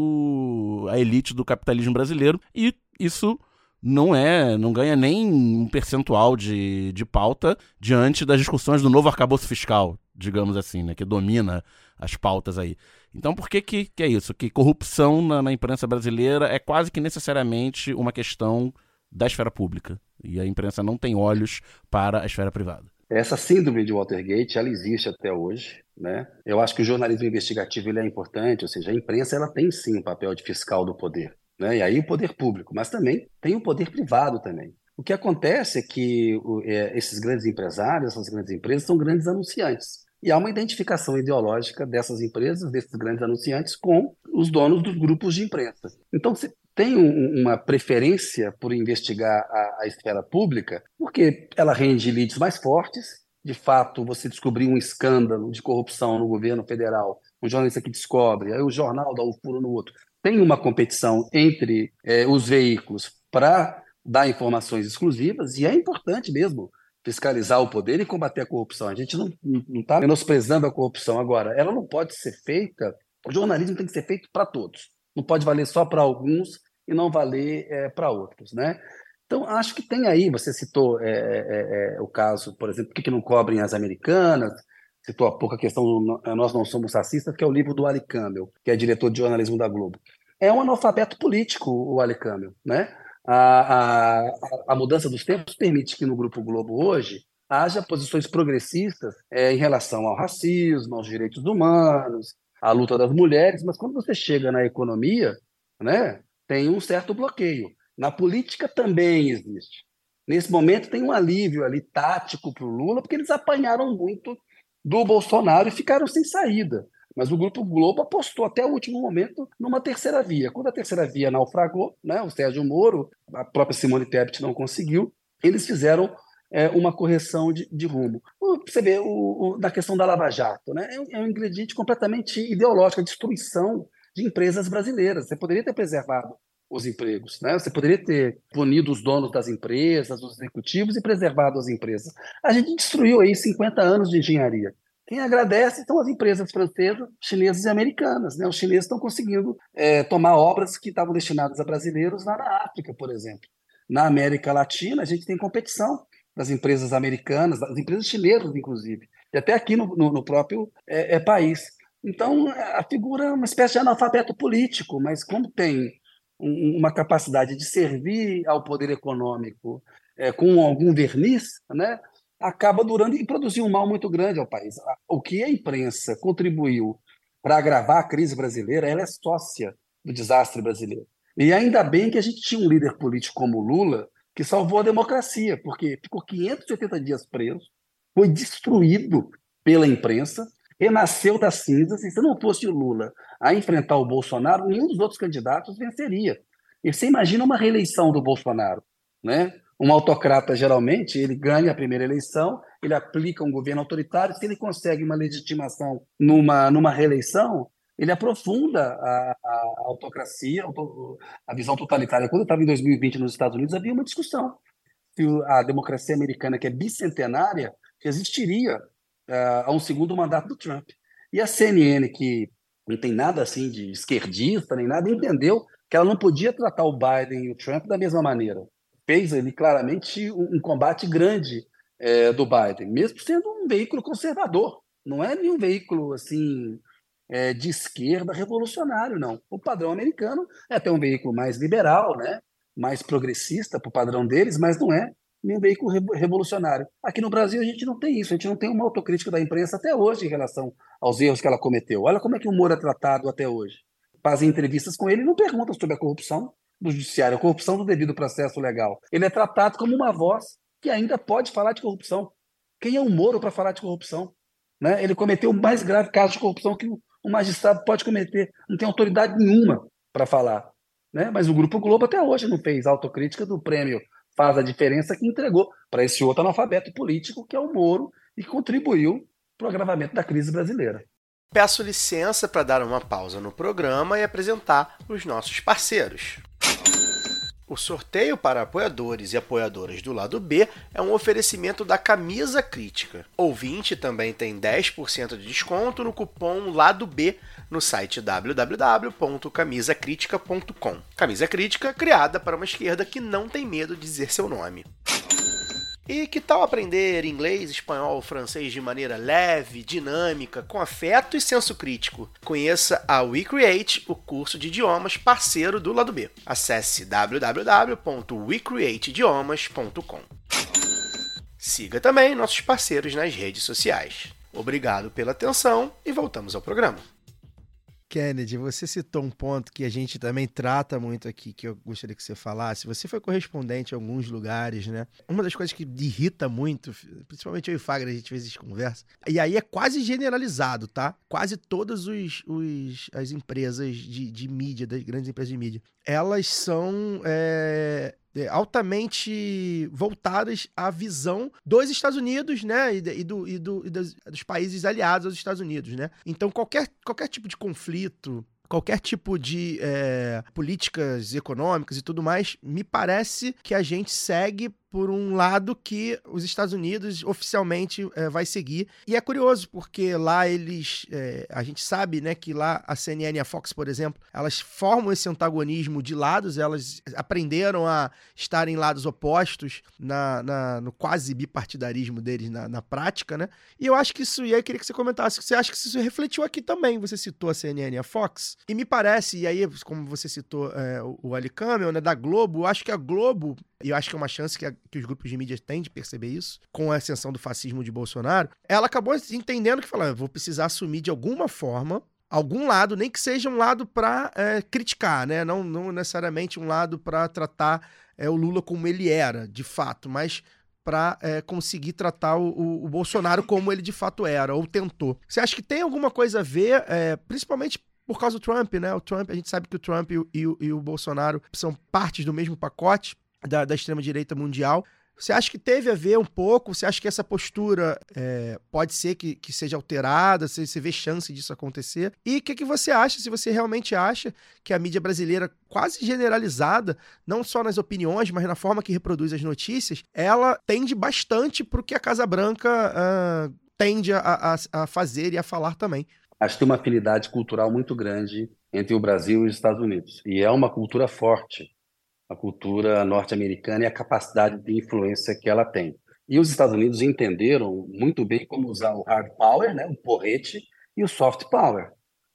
a elite do capitalismo brasileiro e isso não é, não ganha nem um percentual de, de pauta diante das discussões do novo arcabouço fiscal, digamos assim, né, que domina as pautas aí. Então, por que, que, que é isso? Que corrupção na, na, imprensa brasileira é quase que necessariamente uma questão da esfera pública. E a imprensa não tem olhos para a esfera privada. Essa síndrome de Watergate, ela existe até hoje. Né? Eu acho que o jornalismo investigativo ele é importante, ou seja, a imprensa ela tem sim o papel de fiscal do poder. Né? E aí o poder público, mas também tem o poder privado também. O que acontece é que é, esses grandes empresários, essas grandes empresas, são grandes anunciantes. E há uma identificação ideológica dessas empresas, desses grandes anunciantes, com os donos dos grupos de imprensa. Então, se tem um, uma preferência por investigar a, a esfera pública, porque ela rende leads mais fortes. De fato, você descobrir um escândalo de corrupção no governo federal, um jornalista que descobre, aí o jornal dá um furo no outro. Tem uma competição entre é, os veículos para dar informações exclusivas, e é importante mesmo fiscalizar o poder e combater a corrupção. A gente não está menosprezando a corrupção agora. Ela não pode ser feita. O jornalismo tem que ser feito para todos. Não pode valer só para alguns e não valer é, para outros, né? Então acho que tem aí. Você citou é, é, é o caso, por exemplo, por que, que não cobrem as americanas? Citou há pouco a questão do Nós Não Somos Racistas, que é o livro do Ali Campbell, que é diretor de jornalismo da Globo. É um analfabeto político o Ali Campbell, né? A, a, a mudança dos tempos permite que no Grupo Globo hoje haja posições progressistas é, em relação ao racismo, aos direitos humanos, à luta das mulheres, mas quando você chega na economia, né, tem um certo bloqueio. Na política também existe. Nesse momento tem um alívio ali tático para o Lula, porque eles apanharam muito do Bolsonaro e ficaram sem saída. Mas o Grupo Globo apostou até o último momento numa terceira via. Quando a terceira via naufragou, né, o Sérgio Moro, a própria Simone Tebet não conseguiu, eles fizeram é, uma correção de, de rumo. Você vê, o, o, na questão da Lava Jato, né, é, um, é um ingrediente completamente ideológico, a destruição de empresas brasileiras. Você poderia ter preservado os empregos. Né? Você poderia ter punido os donos das empresas, os executivos e preservado as empresas. A gente destruiu aí 50 anos de engenharia. Quem agradece são as empresas francesas, chinesas e americanas. Né? Os chineses estão conseguindo é, tomar obras que estavam destinadas a brasileiros lá na África, por exemplo. Na América Latina, a gente tem competição das empresas americanas, das empresas chinesas, inclusive, e até aqui no, no, no próprio é, é, país. Então, a figura é uma espécie de analfabeto político, mas como tem um, uma capacidade de servir ao poder econômico é, com algum verniz, né? Acaba durando e produziu um mal muito grande ao país. O que a imprensa contribuiu para agravar a crise brasileira, ela é sócia do desastre brasileiro. E ainda bem que a gente tinha um líder político como Lula que salvou a democracia, porque ficou 580 dias preso, foi destruído pela imprensa, renasceu das cinzas, e se não fosse o Lula a enfrentar o Bolsonaro, nenhum dos outros candidatos venceria. E você imagina uma reeleição do Bolsonaro, né? Um autocrata, geralmente, ele ganha a primeira eleição, ele aplica um governo autoritário, se ele consegue uma legitimação numa, numa reeleição, ele aprofunda a, a autocracia, a visão totalitária. Quando eu estava em 2020 nos Estados Unidos, havia uma discussão se a democracia americana, que é bicentenária, resistiria uh, a um segundo mandato do Trump. E a CNN, que não tem nada assim de esquerdista nem nada, entendeu que ela não podia tratar o Biden e o Trump da mesma maneira. Fez ali claramente um, um combate grande é, do Biden, mesmo sendo um veículo conservador. Não é nenhum veículo assim é, de esquerda revolucionário, não. O padrão americano é até um veículo mais liberal, né? mais progressista para o padrão deles, mas não é nenhum veículo revolucionário. Aqui no Brasil a gente não tem isso, a gente não tem uma autocrítica da imprensa até hoje em relação aos erros que ela cometeu. Olha como é que o Moro é tratado até hoje. Fazem entrevistas com ele e não perguntam sobre a corrupção do judiciário, a corrupção do devido processo legal. Ele é tratado como uma voz que ainda pode falar de corrupção. Quem é o Moro para falar de corrupção? Né? Ele cometeu o mais grave caso de corrupção que um magistrado pode cometer. Não tem autoridade nenhuma para falar. Né? Mas o Grupo Globo até hoje não fez autocrítica do prêmio Faz a Diferença que entregou para esse outro analfabeto político que é o Moro e que contribuiu para o agravamento da crise brasileira. Peço licença para dar uma pausa no programa e apresentar os nossos parceiros. O sorteio para apoiadores e apoiadoras do lado B é um oferecimento da Camisa Crítica. Ouvinte também tem 10% de desconto no cupom Lado B no site www.camisacritica.com. Camisa Crítica criada para uma esquerda que não tem medo de dizer seu nome. E que tal aprender inglês, espanhol, francês de maneira leve, dinâmica, com afeto e senso crítico? Conheça a WeCreate, o curso de idiomas parceiro do lado B. Acesse www.wecreateidiomas.com. Siga também nossos parceiros nas redes sociais. Obrigado pela atenção e voltamos ao programa. Kennedy, você citou um ponto que a gente também trata muito aqui, que eu gostaria que você falasse. Você foi correspondente em alguns lugares, né? Uma das coisas que irrita muito, principalmente eu e o Fagner, a gente fez essa conversa, e aí é quase generalizado, tá? Quase todas os, os, as empresas de, de mídia, das grandes empresas de mídia, elas são é, altamente voltadas à visão dos Estados Unidos, né, e, do, e, do, e dos, dos, países aliados aos Estados Unidos, né. Então qualquer, qualquer tipo de conflito, qualquer tipo de é, políticas econômicas e tudo mais, me parece que a gente segue por um lado que os Estados Unidos oficialmente é, vai seguir. E é curioso, porque lá eles. É, a gente sabe né, que lá a CNN e a Fox, por exemplo, elas formam esse antagonismo de lados, elas aprenderam a estar em lados opostos na, na no quase bipartidarismo deles na, na, prática, né? E eu acho que isso. E aí eu queria que você comentasse, você acha que isso refletiu aqui também? Você citou a CNN e a Fox, e me parece, e aí, como você citou é, o, o Ali né, da Globo, eu acho que a Globo, e eu acho que é uma chance que a, que os grupos de mídia têm de perceber isso, com a ascensão do fascismo de Bolsonaro, ela acabou entendendo que falou: vou precisar assumir de alguma forma algum lado, nem que seja um lado para é, criticar, né? Não, não necessariamente um lado para tratar é, o Lula como ele era, de fato, mas para é, conseguir tratar o, o, o, Bolsonaro como ele de fato era, ou tentou. Você acha que tem alguma coisa a ver, principalmente por causa do Trump, né? O Trump, a gente sabe que o Trump e o, e o, e o Bolsonaro são partes do mesmo pacote da, da extrema-direita mundial. Você acha que teve a ver um pouco? Você acha que essa postura é, pode ser que, que seja alterada? Você, você vê chance disso acontecer? E o que, que você acha, se você realmente acha que a mídia brasileira, quase generalizada, não só nas opiniões, mas na forma que reproduz as notícias, ela tende bastante para o que a Casa Branca uh, tende a, a, a fazer e a falar também? Acho que tem uma afinidade cultural muito grande entre o Brasil e os Estados Unidos. E é uma cultura forte a cultura norte-americana e a capacidade de influência que ela tem. E os Estados Unidos entenderam muito bem como usar o hard power, né, o porrete, e o soft power.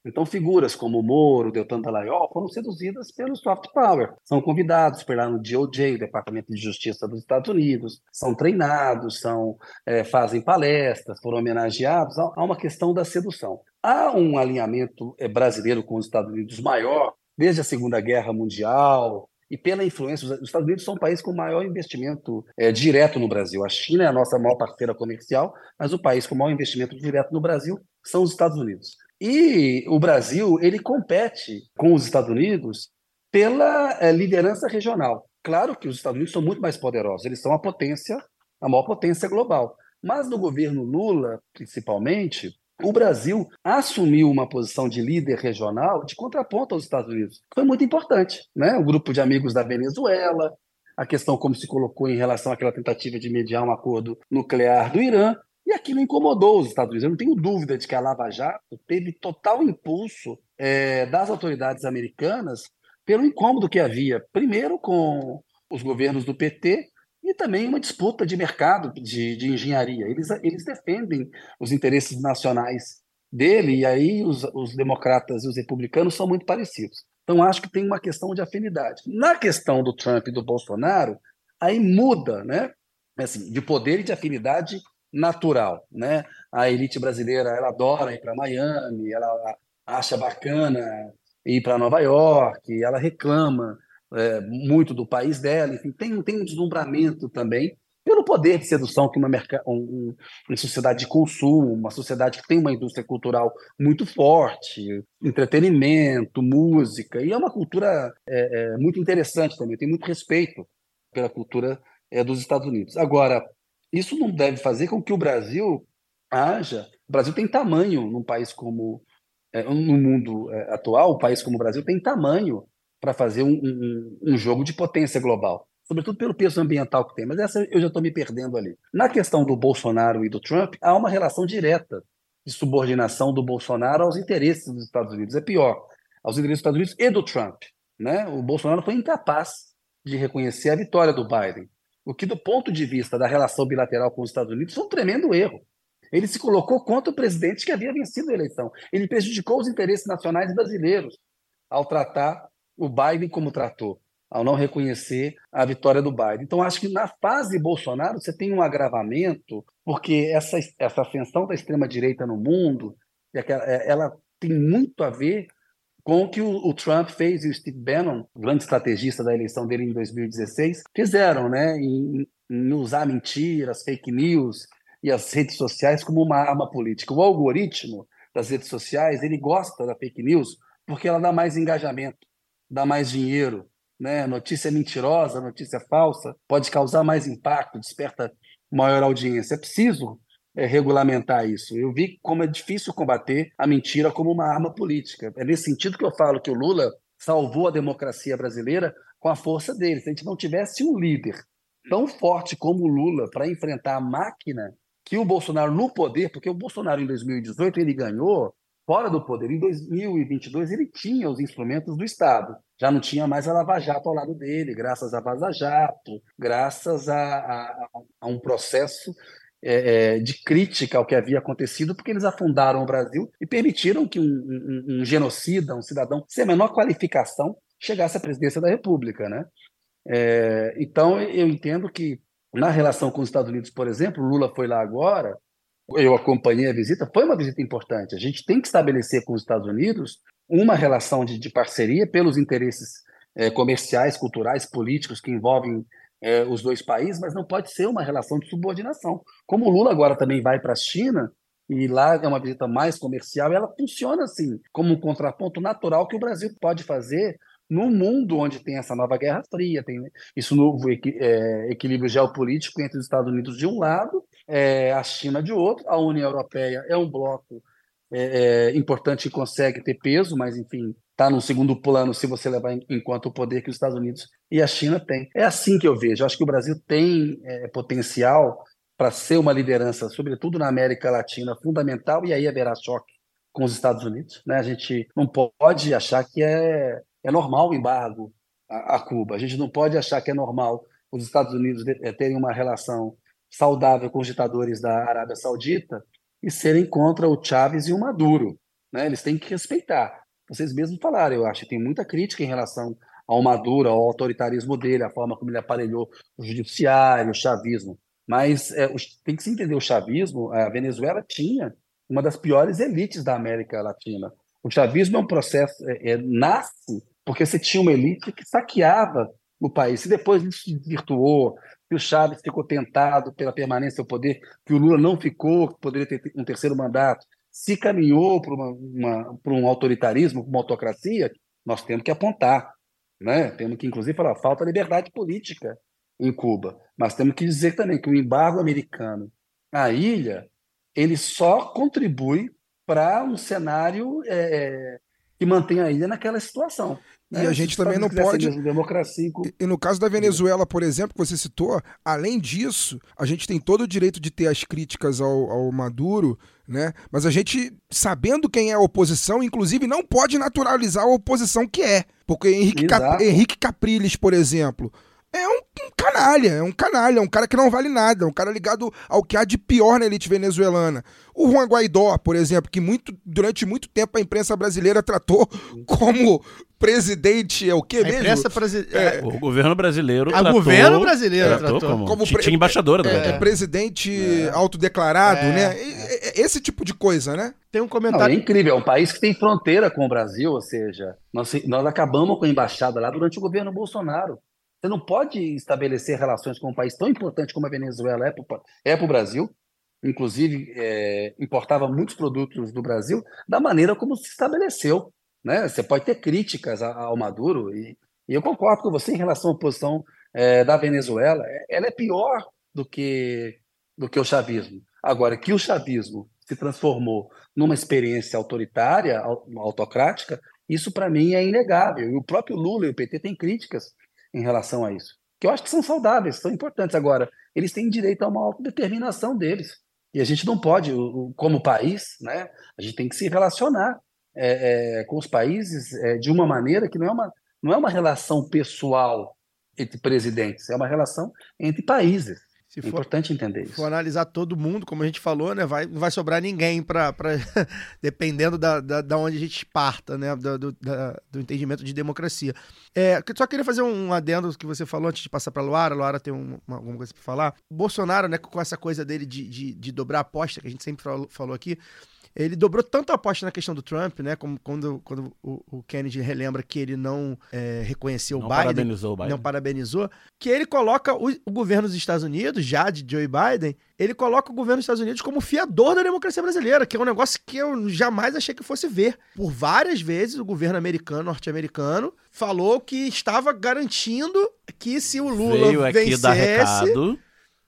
Então, figuras como o Moro, Deltan Dallagnol, foram seduzidas pelo soft power. São convidados para no DOJ, o Departamento de Justiça dos Estados Unidos, são treinados, são, é, fazem palestras, foram homenageados. Há uma questão da sedução. Há um alinhamento é, brasileiro com os Estados Unidos maior, desde a Segunda Guerra Mundial, e pela influência, os Estados Unidos são o país com maior investimento é, direto no Brasil. A China é a nossa maior parceira comercial, mas o país com maior investimento direto no Brasil são os Estados Unidos. E o Brasil ele compete com os Estados Unidos pela é, liderança regional. Claro que os Estados Unidos são muito mais poderosos, eles são a potência, a maior potência global. Mas no governo Lula, principalmente, o Brasil assumiu uma posição de líder regional de contraponto aos Estados Unidos. Foi muito importante, né? O grupo de amigos da Venezuela, a questão como se colocou em relação àquela tentativa de mediar um acordo nuclear do Irã, e aquilo incomodou os Estados Unidos. Eu não tenho dúvida de que a Lava Jato teve total impulso é, das autoridades americanas pelo incômodo que havia, primeiro com os governos do PT e também uma disputa de mercado de, de engenharia. Eles, eles defendem os interesses nacionais dele, e aí os, os democratas e os republicanos são muito parecidos. Então, acho que tem uma questão de afinidade. Na questão do Trump e do Bolsonaro, aí muda, né? Assim, de poder e de afinidade natural, né? A elite brasileira, ela adora ir para Miami, ela acha bacana ir para Nova York, ela reclama é, muito do país dela, enfim, tem, tem um deslumbramento também pelo poder de sedução que uma, um, uma sociedade de consumo, uma sociedade que tem uma indústria cultural muito forte, entretenimento, música, e é uma cultura é, é, muito interessante também, tem muito respeito pela cultura é, dos Estados Unidos. Agora, isso não deve fazer com que o Brasil haja. O Brasil tem tamanho num país como. É, no mundo é, atual, o país como o Brasil tem tamanho para fazer um, um, um jogo de potência global sobretudo pelo peso ambiental que tem, mas essa eu já estou me perdendo ali. Na questão do Bolsonaro e do Trump, há uma relação direta de subordinação do Bolsonaro aos interesses dos Estados Unidos. É pior, aos interesses dos Estados Unidos e do Trump. Né? O Bolsonaro foi incapaz de reconhecer a vitória do Biden, o que, do ponto de vista da relação bilateral com os Estados Unidos, foi um tremendo erro. Ele se colocou contra o presidente que havia vencido a eleição. Ele prejudicou os interesses nacionais brasileiros ao tratar o Biden como tratou, ao não reconhecer a vitória do Biden. Então, acho que na fase Bolsonaro você tem um agravamento, porque essa, essa ascensão da extrema-direita no mundo, é, ela tem muito a ver com o que o, Trump fez e o Steve Bannon, grande estrategista da eleição dele em 2016, fizeram, né, em, em usar mentiras, fake news e as redes sociais como uma arma política. O algoritmo das redes sociais, ele gosta da fake news porque ela dá mais engajamento, dá mais dinheiro, né? Notícia mentirosa, notícia falsa, pode causar mais impacto, desperta maior audiência. É preciso é, regulamentar isso. Eu vi como é difícil combater a mentira como uma arma política. É nesse sentido que eu falo que o Lula salvou a democracia brasileira com a força dele. Se a gente não tivesse um líder tão forte como o Lula para enfrentar a máquina que o Bolsonaro no poder, porque o Bolsonaro em 2018 ele ganhou fora do poder. Em 2022, ele tinha os instrumentos do Estado. Já não tinha mais a Lava Jato ao lado dele, graças a Vaza Jato, graças a, a, a um processo é, é, de crítica ao que havia acontecido, porque eles afundaram o Brasil e permitiram que um, um, um genocida, um cidadão sem a menor qualificação, chegasse à presidência da República. Né? É, então, eu entendo que, na relação com os Estados Unidos, por exemplo, Lula foi lá agora, eu acompanhei a visita, foi uma visita importante. A gente tem que estabelecer com os Estados Unidos uma relação de, de parceria pelos interesses é, comerciais, culturais, políticos que envolvem é, os dois países, mas não pode ser uma relação de subordinação. Como o Lula agora também vai para a China, e lá é uma visita mais comercial, ela funciona assim, como um contraponto natural que o Brasil pode fazer no mundo onde tem essa nova Guerra Fria, tem isso novo é, equilíbrio geopolítico entre os Estados Unidos de um lado é, a China de outro, a União Europeia é um bloco é, é, importante que consegue ter peso, mas enfim, está no segundo plano se você levar em, em conta o poder que os Estados Unidos e a China têm. É assim que eu vejo. Eu acho que o Brasil tem é, potencial para ser uma liderança, sobretudo na América Latina, fundamental, e aí haverá choque com os Estados Unidos. Né? A gente não pode achar que é, é normal o embargo a, a Cuba. A gente não pode achar que é normal os Estados Unidos é, terem uma relação saudável com os ditadores da Arábia Saudita e serem contra o Chávez e o Maduro. Né? Eles têm que respeitar. Vocês mesmos falaram, eu acho tem muita crítica em relação ao Maduro, ao autoritarismo dele, a forma como ele aparelhou o judiciário, o chavismo. Mas é, tem que se entender o chavismo. A Venezuela tinha uma das piores elites da América Latina. O chavismo é um processo, é, é, nasce porque você tinha uma elite que saqueava o país. E depois isso se virtuou, que o Chaves ficou tentado pela permanência ao poder, que o Lula não ficou, que poderia ter um terceiro mandato, se caminhou para, uma, uma, para um autoritarismo, para uma autocracia, nós temos que apontar. né? Temos que, inclusive, falar, falta liberdade política em Cuba. Mas temos que dizer também que o embargo americano à ilha, ele só contribui para um cenário é, que mantém a ilha naquela situação. E a gente também não pode. Democracia. E no caso da Venezuela, por exemplo, que você citou, além disso, a gente tem todo o direito de ter as críticas ao, ao Maduro, né? Mas a gente, sabendo quem é a oposição, inclusive não pode naturalizar a oposição que é. Porque Henrique, Cap... Henrique Capriles, por exemplo, é um, um, canalha, é um canalha, é um cara que não vale nada, é um cara ligado ao que há de pior na elite venezuelana. O Juan Guaidó, por exemplo, que muito, durante muito tempo a imprensa brasileira tratou como presidente, é o que mesmo? É, o governo brasileiro O governo brasileiro tratou, tratou como, como pre... embaixadora da é, é, presidente é. autodeclarado, é. né? Esse tipo de coisa, né? Tem um comentário. Não, é incrível, é um país que tem fronteira com o Brasil, ou seja, nós, nós acabamos com a embaixada lá durante o governo Bolsonaro. Você não pode estabelecer relações com um país tão importante como a Venezuela é para é o Brasil, inclusive é, importava muitos produtos do Brasil, da maneira como se estabeleceu. Né? Você pode ter críticas ao Maduro, e, e eu concordo com você em relação à posição é, da Venezuela. É, ela é pior do que, do que o chavismo. Agora, que o chavismo se transformou numa experiência autoritária, autocrática, isso para mim é inegável. E o próprio Lula e o PT têm críticas em relação a isso. Que eu acho que são saudáveis, são importantes. Agora, eles têm direito a uma autodeterminação deles. E a gente não pode, como país, né, a gente tem que se relacionar é, é, com os países é, de uma maneira que não é uma, não é uma relação pessoal entre presidentes, é uma relação entre países. Se é for, importante entender isso. For analisar todo mundo, como a gente falou, né, vai, não vai sobrar ninguém para dependendo da, da, da, onde a gente parta, né, do, do, da, do entendimento de democracia. É, só queria fazer um adendo que você falou antes de passar para a Luara. Luara tem uma, alguma coisa para falar. Bolsonaro, né, com essa coisa dele de, de, de dobrar a aposta, que a gente sempre falou, falou aqui, ele dobrou tanto a aposta na questão do Trump, né? Como quando, quando o, o Kennedy relembra que ele não é, reconheceu não o Biden, parabenizou o Biden. Não parabenizou. Que ele coloca o, o, governo dos Estados Unidos, já de Joe Biden, ele coloca o governo dos Estados Unidos como fiador da democracia brasileira, que é um negócio que eu jamais achei que fosse ver. Por várias vezes, o governo americano, norte-americano, falou que estava garantindo que se o Lula Veio aqui vencesse... Dar recado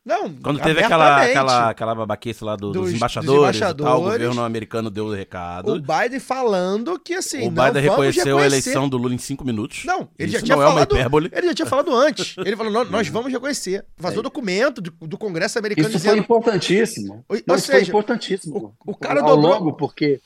não, Quando teve aquela, aquela, aquela babaquice lá do, dos, dos, embaixadores, dos embaixadores tal, o governo americano deu o recado. O Biden falando que assim. O Biden reconheceu a eleição do Lula em cinco minutos. Não, ele já tinha não falado. É uma ele já tinha falado antes. Ele falou: nós vamos reconhecer. Vazou é. documento do, do, Congresso americano. Isso dizendo... foi importantíssimo. Ou, Não, isso seja, foi importantíssimo. O, o cara dobrou. Logo, porque.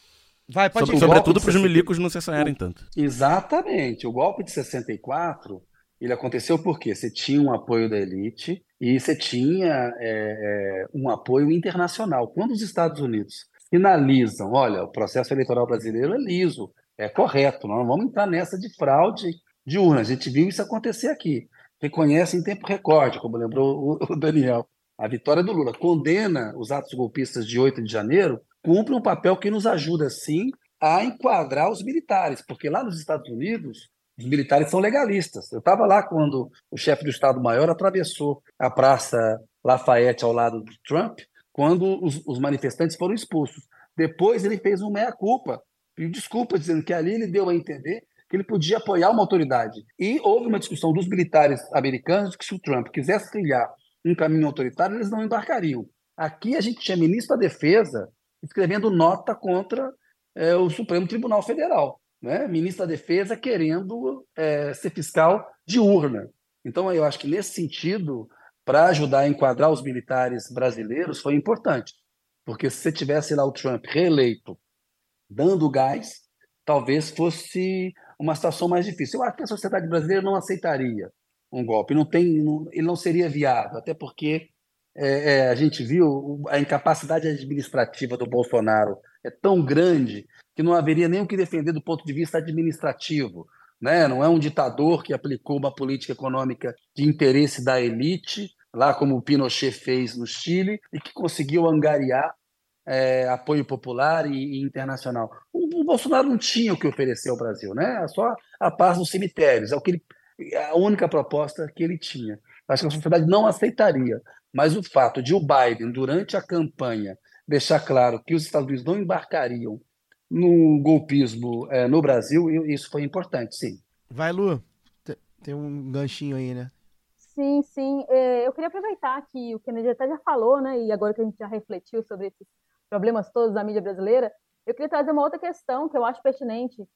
Vai, pode Sobre, Sobretudo para os milicos não se assanharem tanto. Exatamente. O golpe de 64 ele aconteceu porque você tinha um apoio da elite e você tinha é, é, um apoio internacional. Quando os Estados Unidos finalizam, olha, o processo eleitoral brasileiro é liso, é correto, nós não vamos entrar nessa de fraude de urna. A gente viu isso acontecer aqui. Reconhece em tempo recorde, como lembrou o Daniel. A vitória do Lula condena os atos golpistas de 8 de janeiro, cumpre um papel que nos ajuda, sim, a enquadrar os militares, porque lá nos Estados Unidos os militares são legalistas. Eu estava lá quando o chefe do Estado-Maior atravessou a Praça Lafayette ao lado do Trump, quando os, os manifestantes foram expulsos. Depois ele fez um meia-culpa, pediu desculpa, dizendo que ali ele deu a entender que ele podia apoiar uma autoridade. E houve uma discussão dos militares americanos que se o Trump quisesse trilhar um caminho autoritário, eles não embarcariam. Aqui a gente tinha ministro da Defesa escrevendo nota contra é, o Supremo Tribunal Federal né? ministro da Defesa querendo é, ser fiscal de urna. Então, eu acho que nesse sentido, para ajudar a enquadrar os militares brasileiros, foi importante. Porque se você tivesse lá o Trump reeleito, dando gás, talvez fosse uma situação mais difícil. Eu acho que a sociedade brasileira não aceitaria um golpe, não tem, não, ele não seria viável, até porque é, é, a gente viu a incapacidade administrativa do Bolsonaro é tão grande que não haveria nem o que defender do ponto de vista administrativo. Né? Não é um ditador que aplicou uma política econômica de interesse da elite, lá como o Pinochet fez no Chile, e que conseguiu angariar é, apoio popular e, e internacional. O, o, Bolsonaro não tinha o que oferecer ao Brasil, né? só a paz nos cemitérios, é o que ele, a única proposta que ele tinha. Acho que a sociedade não aceitaria. Mas o fato de o Biden, durante a campanha, deixar claro que os Estados Unidos não embarcariam no golpismo é, no Brasil, isso foi importante, sim. Vai, Lu. Tem um ganchinho aí, né? Sim, sim. É, eu queria aproveitar que o Kennedy até já falou, né? E agora que a gente já refletiu sobre esses problemas todos da mídia brasileira, eu queria trazer uma outra questão que eu acho pertinente.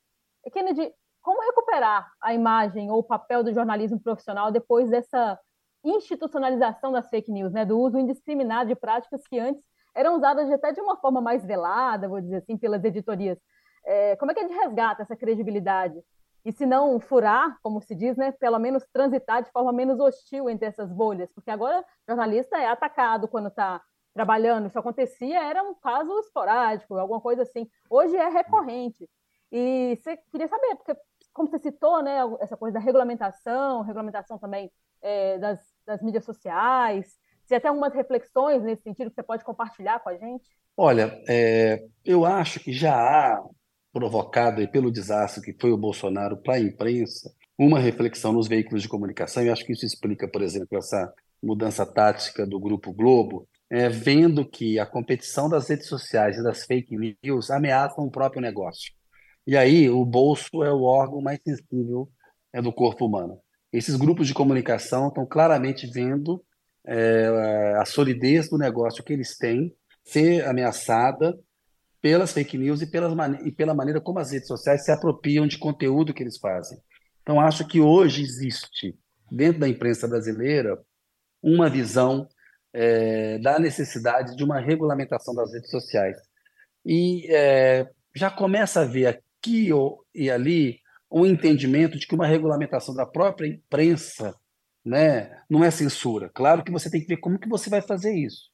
Kennedy, como recuperar a imagem ou o papel do jornalismo profissional depois dessa institucionalização das fake news, né? Do uso indiscriminado de práticas que antes eram usadas até de uma forma mais velada, vou dizer assim, pelas editorias. É, como é que a gente resgata essa credibilidade? E se não furar, como se diz, né, pelo menos transitar de forma menos hostil entre essas bolhas, porque agora jornalista é atacado quando está trabalhando. Isso acontecia, era um caso esporádico, alguma coisa assim. Hoje é recorrente. E você queria saber, porque como você citou, né, essa coisa da regulamentação, regulamentação também é, das, das mídias sociais, você tem algumas reflexões nesse sentido que você pode compartilhar com a gente? Olha, é, eu acho que já há provocado pelo desastre que foi o Bolsonaro para a imprensa uma reflexão nos veículos de comunicação, e acho que isso explica, por exemplo, essa mudança tática do Grupo Globo, é, vendo que a competição das redes sociais e das fake news ameaçam o próprio negócio. E aí o bolso é o órgão mais sensível é, do corpo humano. Esses grupos de comunicação estão claramente vendo é, a solidez do negócio que eles têm ser ameaçada pelas fake news e, pelas e pela maneira como as redes sociais se apropriam de conteúdo que eles fazem. Então, acho que hoje existe, dentro da imprensa brasileira, uma visão é, da necessidade de uma regulamentação das redes sociais. E é, já começa a ver aqui e ali um entendimento de que uma regulamentação da própria imprensa né, não é censura. Claro que você tem que ver como que você vai fazer isso.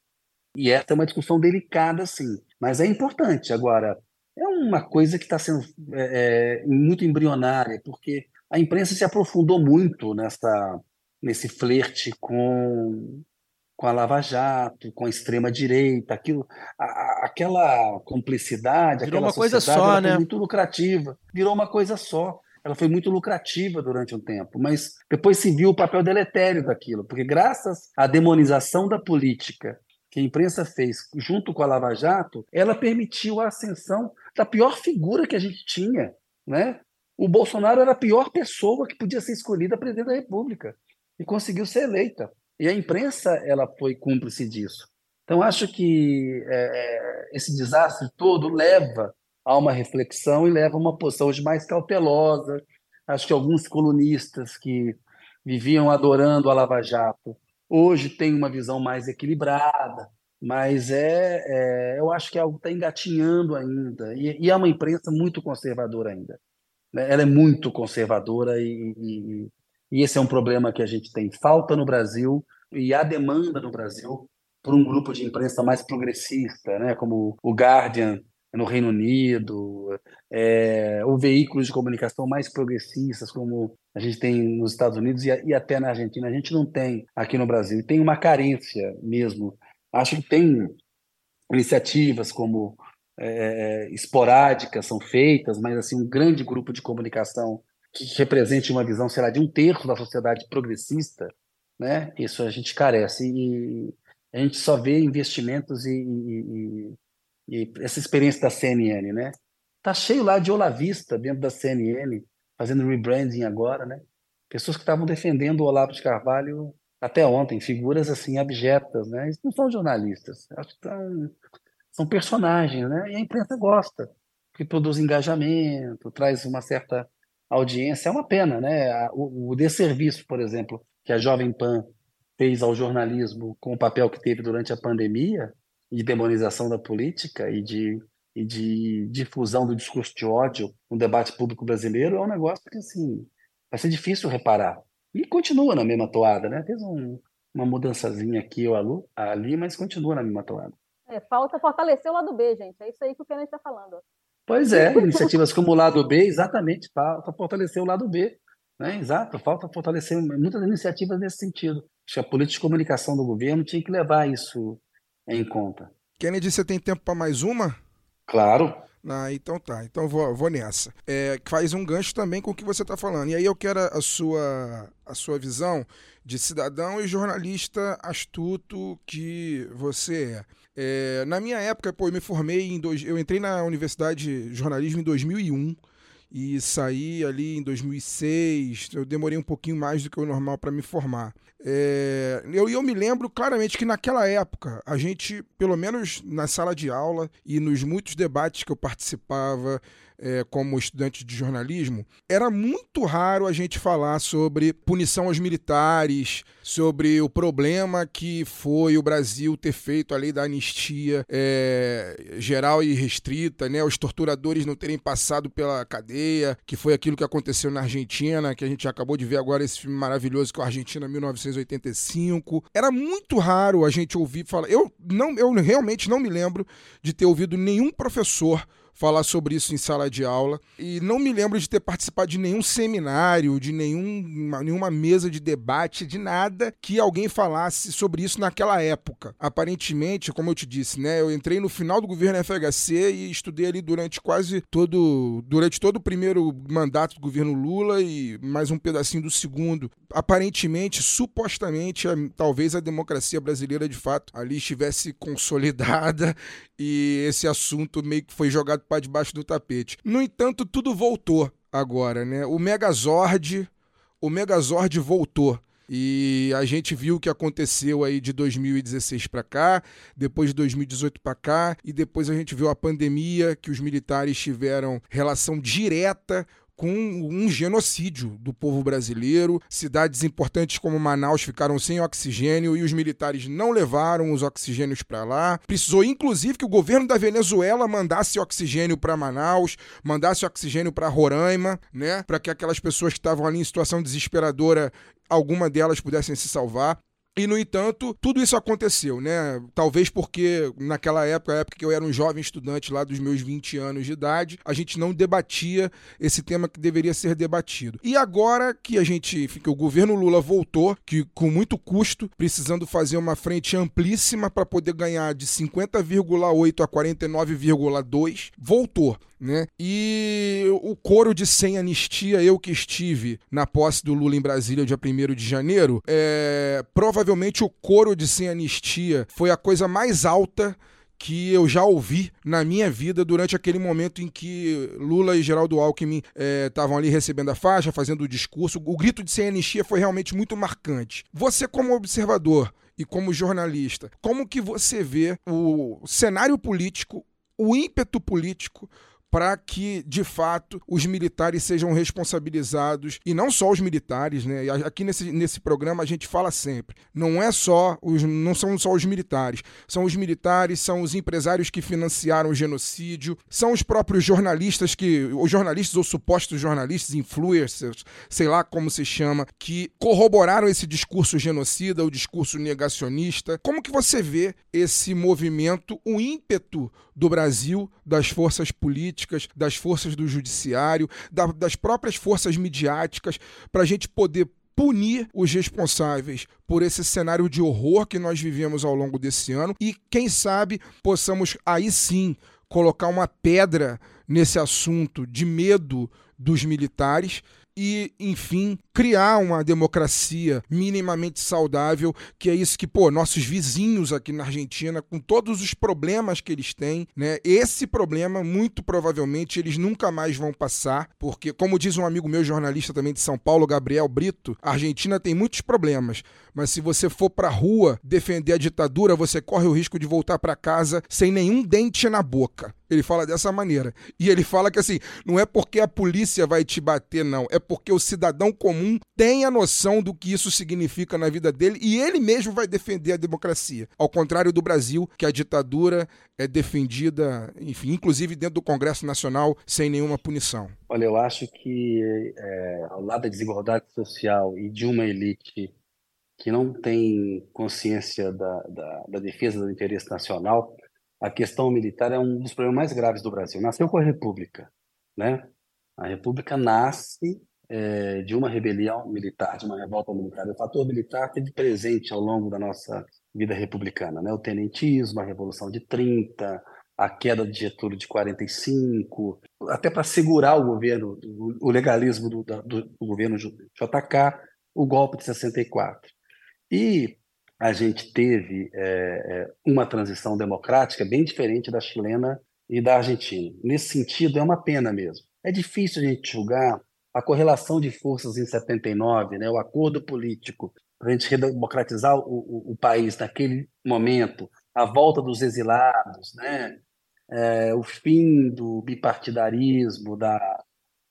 E essa é uma discussão delicada, sim, mas é importante. Agora, é uma coisa que está sendo é, é, muito embrionária, porque a imprensa se aprofundou muito nessa, nesse flerte com com a Lava Jato, com a extrema direita, aquilo, a, aquela cumplicidade, virou aquela uma coisa só, né? muito lucrativa, virou uma coisa só. Ela foi muito lucrativa durante um tempo, mas depois se viu o papel deletério daquilo, porque graças à demonização da política que a imprensa fez junto com a Lava Jato, ela permitiu a ascensão da pior figura que a gente tinha, né? O Bolsonaro era a pior pessoa que podia ser escolhida presidente da República e conseguiu ser eleita. E a imprensa ela foi cúmplice disso. Então, acho que é, esse desastre todo leva a uma reflexão e leva a uma posição hoje mais cautelosa. Acho que alguns colunistas que viviam adorando a Lava Jato hoje têm uma visão mais equilibrada, mas é, é eu acho que é algo está engatinhando ainda. E, e, é uma imprensa muito conservadora ainda. Né? Ela é muito conservadora e, e, e esse é um problema que a gente tem falta no Brasil e há demanda no Brasil por um grupo de imprensa mais progressista, né, como o Guardian no Reino Unido, é, ou veículos de comunicação mais progressistas, como a gente tem nos Estados Unidos e, e, até na Argentina. A gente não tem aqui no Brasil, e tem uma carência mesmo. Acho que tem iniciativas como é, esporádicas são feitas, mas assim um grande grupo de comunicação que represente uma visão, sei lá, de um terço da sociedade progressista, né? Isso a gente carece e a gente só vê investimentos e, e, e, e essa experiência da CNN, né? Tá cheio lá de olavista dentro da CNN, fazendo rebranding agora, né? Pessoas que estavam defendendo o Olavo de Carvalho até ontem, figuras assim abjetas, né? Eles não são jornalistas, são, são personagens, né? E a imprensa gosta, que produz engajamento, traz uma certa audiência. É uma pena, né? O, o desserviço, por exemplo, que a Jovem Pan fez ao jornalismo com o papel que teve durante a pandemia, de demonização da política e de, e de difusão do discurso de ódio no debate público brasileiro, é um negócio que, assim, vai ser difícil reparar. E continua na mesma toada, né? Fez um, uma mudançazinha aqui ou ali, mas continua na mesma toada. É, falta fortalecer o lado B, gente. É isso aí que o Kenneth está falando. Pois é, iniciativas como o lado B, exatamente, falta fortalecer o lado B. Né? Exato, falta fortalecer muitas iniciativas nesse sentido. Acho que a política de comunicação do governo tinha que levar isso em conta. Kennedy, você tem tempo para mais uma? Claro. Ah, então tá, então vou, vou nessa. É, faz um gancho também com o que você está falando. E aí eu quero a sua, a sua visão de cidadão e jornalista astuto que você é. É na minha época, pô, eu me formei em. Dois, eu entrei na Universidade de Jornalismo em 2001. e saí ali em 2006. Eu demorei um pouquinho mais do que o normal para me formar. É, eu, eu me lembro claramente que naquela época, a gente, pelo menos na sala de aula e nos muitos debates que eu participava, é, como estudante de jornalismo, era muito raro a gente falar sobre punição aos militares, sobre o problema que foi o Brasil ter feito a lei da anistia é, geral e restrita, né? Os torturadores não terem passado pela cadeia, que foi aquilo que aconteceu na Argentina, que a gente acabou de ver agora esse filme maravilhoso que é o Argentina 1985. Era muito raro a gente ouvir falar. Eu não, eu realmente não me lembro de ter ouvido nenhum professor falar sobre isso em sala de aula. E não me lembro de ter participado de nenhum seminário, de nenhum, nenhuma mesa de debate, de nada que alguém falasse sobre isso naquela época. Aparentemente, como eu te disse, né, eu entrei no final do governo FHC e estudei ali durante quase todo durante todo o primeiro mandato do governo Lula e mais um pedacinho do segundo. Aparentemente, supostamente, talvez a democracia brasileira de fato ali estivesse consolidada e esse assunto meio que foi jogado debaixo do tapete. No entanto, tudo voltou agora, né? O Megazord, o Megazord voltou. E a gente viu o que aconteceu aí de 2016 para cá, depois de 2018 para cá, e depois a gente viu a pandemia, que os militares tiveram relação direta com um genocídio do povo brasileiro. Cidades importantes como Manaus ficaram sem oxigênio e os militares não levaram os oxigênios para lá. Precisou, inclusive, que o governo da Venezuela mandasse oxigênio para Manaus, mandasse oxigênio para Roraima, né? Para que aquelas pessoas que estavam ali em situação desesperadora alguma delas pudessem se salvar. E, no entanto, tudo isso aconteceu, né? Talvez porque naquela época, a época que eu era um jovem estudante lá dos meus 20 anos de idade, a gente não debatia esse tema que deveria ser debatido. E agora que a gente, que o governo Lula voltou, que com muito custo, precisando fazer uma frente amplíssima para poder ganhar de 50,8 a 49,2, voltou né? E o coro de sem anistia, eu que estive na posse do Lula em Brasília dia 1 de janeiro, é, provavelmente o coro de sem anistia foi a coisa mais alta que eu já ouvi na minha vida durante aquele momento em que Lula e Geraldo Alckmin estavam é, ali recebendo a faixa, fazendo o discurso. O grito de sem anistia foi realmente muito marcante. Você, como observador e como jornalista, como que você vê o cenário político, o ímpeto político, para que, de fato, os militares sejam responsabilizados, e não só os militares, né? Aqui nesse, nesse programa a gente fala sempre, não é só os, não são só os militares, são os militares, são os empresários que financiaram o genocídio, são os próprios jornalistas que, os jornalistas ou supostos jornalistas, influencers, sei lá como se chama, que corroboraram esse discurso genocida, o discurso negacionista. Como que você vê esse movimento, o ímpeto do Brasil, das forças políticas, das forças do judiciário, da, das próprias forças midiáticas, para a gente poder punir os responsáveis por esse cenário de horror que nós vivemos ao longo desse ano. E, quem sabe, possamos aí sim colocar uma pedra nesse assunto de medo dos militares. E, enfim, criar uma democracia minimamente saudável, que é isso que, pô, nossos vizinhos aqui na Argentina, com todos os problemas que eles têm, né? Esse problema, muito provavelmente, eles nunca mais vão passar, porque, como diz um amigo meu, jornalista também de São Paulo, Gabriel Brito, a Argentina tem muitos problemas, mas se você for pra rua defender a ditadura, você corre o risco de voltar para casa sem nenhum dente na boca. Ele fala dessa maneira. E ele fala que assim, não é porque a polícia vai te bater, não. É porque o cidadão comum tem a noção do que isso significa na vida dele e ele mesmo vai defender a democracia. Ao contrário do Brasil, que a ditadura é defendida, enfim, inclusive dentro do Congresso Nacional, sem nenhuma punição. Olha, eu acho que é, ao lado da desigualdade social e de uma elite que não tem consciência da, da, da defesa do interesse nacional, a questão militar é um dos problemas mais graves do Brasil. Nasceu com a República, né? A República nasce é, de uma rebelião militar, de uma revolta militar. O fator militar teve presente ao longo da nossa vida republicana, né? O tenentismo, a Revolução de 30, a queda de Getúlio de 45, até para segurar o governo, o legalismo do, do, do governo JK, o golpe de 64. E a gente teve é, uma transição democrática bem diferente da chilena e da argentina. Nesse sentido, é uma pena mesmo É difícil a gente julgar a correlação de forças em 79, né, o acordo político para a gente redemocratizar o, o, o, país naquele momento, a volta dos exilados, né, é, o fim do bipartidarismo, da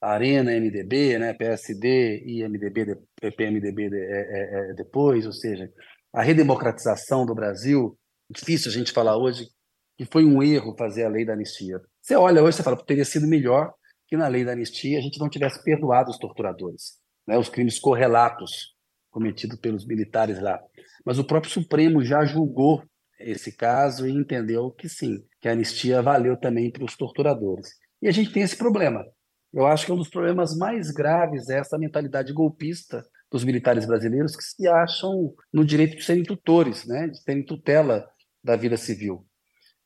Arena MDB, né, PSD e MDB, PMDB é, é, é, depois, ou seja, a redemocratização do Brasil, difícil a gente falar hoje que foi um erro fazer a lei da anistia. Você olha hoje e fala, teria sido melhor que na lei da anistia a gente não tivesse perdoado os torturadores, né, os crimes correlatos cometidos pelos militares lá. Mas o próprio Supremo já julgou esse caso e entendeu que sim, que a anistia valeu também para os torturadores. E a gente tem esse problema. Eu acho que é um dos problemas mais graves é essa mentalidade golpista dos militares brasileiros que se acham no direito de serem tutores, né, de terem tutela da vida civil.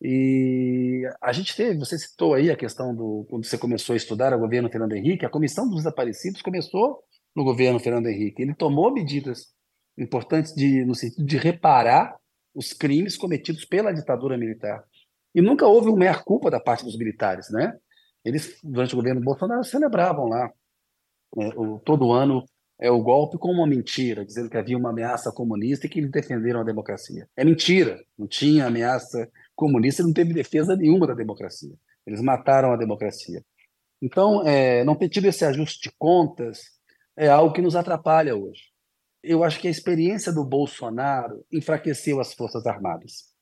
E a gente teve, você citou aí a questão do quando você começou a estudar o governo Fernando Henrique, a comissão dos desaparecidos começou no governo Fernando Henrique. Ele tomou medidas importantes de, no sentido de reparar os crimes cometidos pela ditadura militar. E nunca houve uma meia-culpa da parte dos militares, né? Eles, durante o governo Bolsonaro, celebravam lá né, o, todo ano é o golpe com uma mentira, dizendo que havia uma ameaça comunista e que eles defenderam a democracia. É mentira, não tinha ameaça não teve defesa nenhuma da democracia. Eles mataram a democracia. Então, é, não ter tido esse ajuste de contas é algo que nos atrapalha hoje. Eu acho que a experiência do Bolsonaro enfraqueceu as Forças Armadas.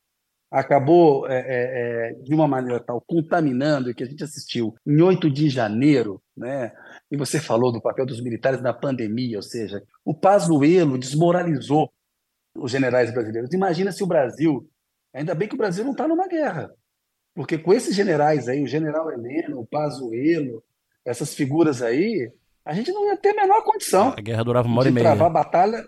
Acabou, é, é, é de uma maneira tal, contaminando, o que a gente assistiu em 8 de janeiro, né? e você falou do papel dos militares na pandemia, ou seja, o Pazuello desmoralizou os generais brasileiros. Imagina se o Brasil Ainda bem que o Brasil não está numa guerra. Porque com esses generais aí, o general Heleno, o Pazuello, essas figuras aí, a gente não ia ter a menor condição. A guerra durava uma hora e meia. travar a batalha.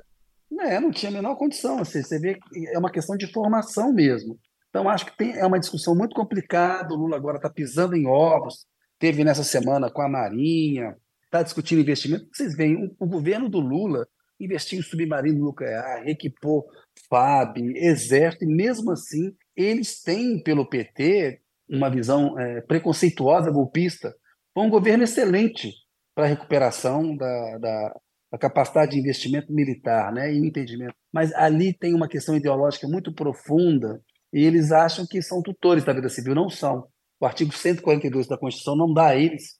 É, não tinha a menor condição. Assim, você vê que é uma questão de formação mesmo. Então, acho que tem, é uma discussão muito complicada. O Lula agora está pisando em ovos. Teve nessa semana com a Marinha, está discutindo investimento. Vocês veem, o, o governo do Lula investiu em submarino nuclear, equipou FAB, Exército, e mesmo assim eles têm, pelo PT, uma visão é, preconceituosa, golpista. Foi um governo excelente para a recuperação da, da, da, capacidade de investimento militar né, e entendimento. Mas ali tem uma questão ideológica muito profunda e eles acham que são tutores da vida civil. Não são. O artigo 142 da Constituição não dá a eles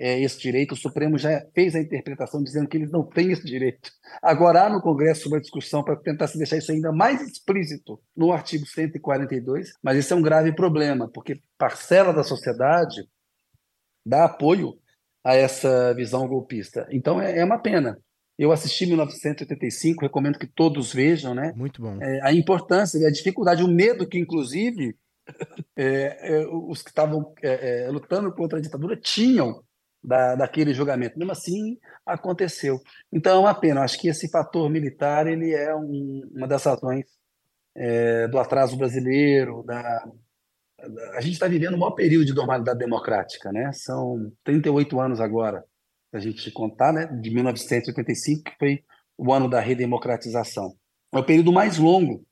é, esse direito. O Supremo já fez a interpretação dizendo que eles não têm esse direito. Agora há no Congresso uma discussão para tentar se deixar isso ainda mais explícito no artigo 142, mas isso é um grave problema, porque parcela da sociedade dá apoio a essa visão golpista. Então é, é uma pena. Eu assisti 1985, recomendo que todos vejam, né? Muito bom. É, a importância, a dificuldade, o medo que, inclusive, é, é, os que estavam é, é, lutando contra a ditadura tinham da, daquele julgamento. Mesmo assim, aconteceu. Então, é uma pena. Acho que esse fator militar ele é um, uma das razões é, do atraso brasileiro. Da, da a gente está vivendo o maior período de normalidade democrática. Né? São 38 anos agora, se a gente contar, né? de 1985, que foi o ano da redemocratização. É o período mais longo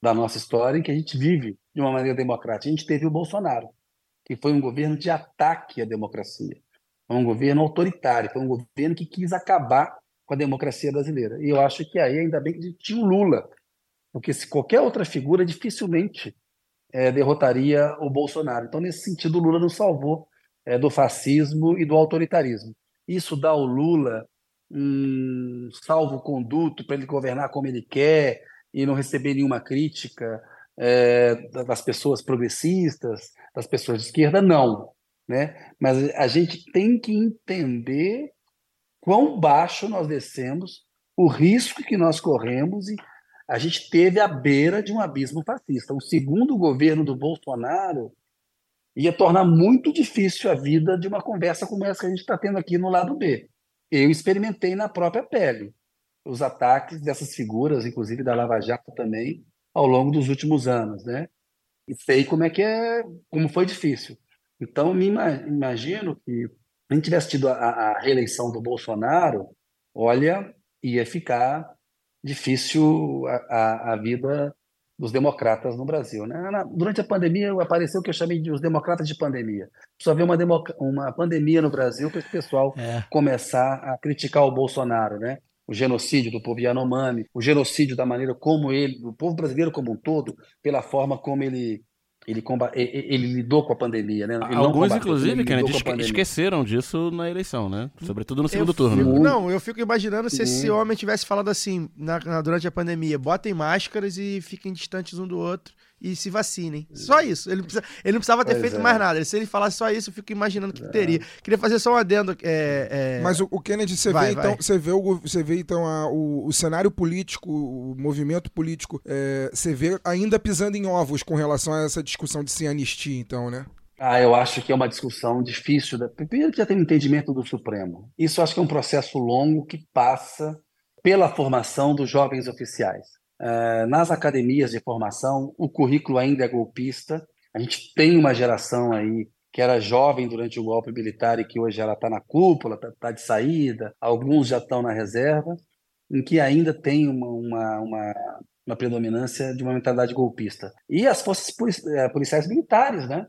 da nossa história em que a gente vive de uma maneira democrática. A gente teve o Bolsonaro, que foi um governo de ataque à democracia foi um governo autoritário, foi um governo que quis acabar com a democracia brasileira. E eu acho que aí ainda bem que tinha o Lula, porque se qualquer outra figura dificilmente é, derrotaria o Bolsonaro. Então, nesse sentido, o Lula nos salvou é, do fascismo e do autoritarismo. Isso dá ao Lula um salvo-conduto para ele governar como ele quer e não receber nenhuma crítica é, das pessoas progressistas, das pessoas de esquerda, não né? Mas a gente tem que entender quão baixo nós descemos, o risco que nós corremos e a gente teve à beira de um abismo fascista. O segundo governo do Bolsonaro ia tornar muito difícil a vida de uma conversa como essa que a gente está tendo aqui no lado B. Eu experimentei na própria pele os ataques dessas figuras, inclusive da Lava Jato também, ao longo dos últimos anos, né? E sei como é que é, como foi difícil. Então, me imagino que se a gente tivesse tido a, a reeleição do Bolsonaro, olha, ia ficar difícil a, a, a vida dos democratas no Brasil. Né? Na- Durante a pandemia apareceu o que eu chamei de os democratas de pandemia. Só ver uma, uma pandemia no Brasil para esse pessoal É. começar a criticar o Bolsonaro, né? O genocídio do povo Yanomami, o genocídio da maneira como ele, do povo brasileiro como um todo, pela forma como ele ele, comba- e- e- ele lidou com a pandemia, né? Ele não Alguns, combateu, inclusive, ele Kennedy, esqueceram disso na eleição, né? Sobretudo no segundo Eu turno. fico- Muito. não, eu fico imaginando se esse homem tivesse falado assim na- na- durante a pandemia: botem máscaras e fiquem distantes um do outro e se vacinem. Só isso. Ele não, precisa- ele não precisava ter Pois feito é. mais nada. Se ele falasse só isso, eu fico imaginando o que teria. Queria fazer só um adendo. é, é, Mas o, o Kennedy, você Vai, vê vai. então, você vê, o, você vê então a- o, o cenário político, o movimento político, é, você vê ainda pisando em ovos com relação a essa discussão de sem anistia, então, né? Ah, eu acho que é uma discussão difícil. da- Primeiro que já tem um entendimento do Supremo. Isso eu acho que é um processo longo que passa pela formação dos jovens oficiais. Eh, nas academias de formação, o currículo ainda é golpista. A gente tem uma geração aí que era jovem durante o golpe militar e que hoje ela está na cúpula, está de saída, alguns já estão na reserva, em que ainda tem uma, uma, uma, uma predominância de uma mentalidade golpista. E as forças eh, policiais militares, né?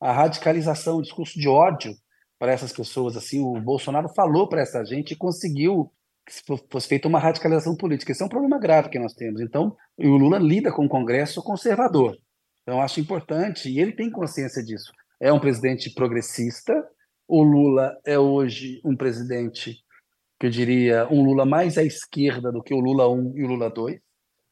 a radicalização, o discurso de ódio para essas pessoas. Assim, o Bolsonaro falou para essa gente e conseguiu que se fo- fosse feita uma radicalização política. Esse é um problema grave que nós temos. Então, o Lula lida com o Congresso conservador. Então, acho importante, e ele tem consciência disso. É um presidente progressista. O Lula é hoje um presidente, que eu diria, um Lula mais à esquerda do que o Lula 1 e o Lula 2,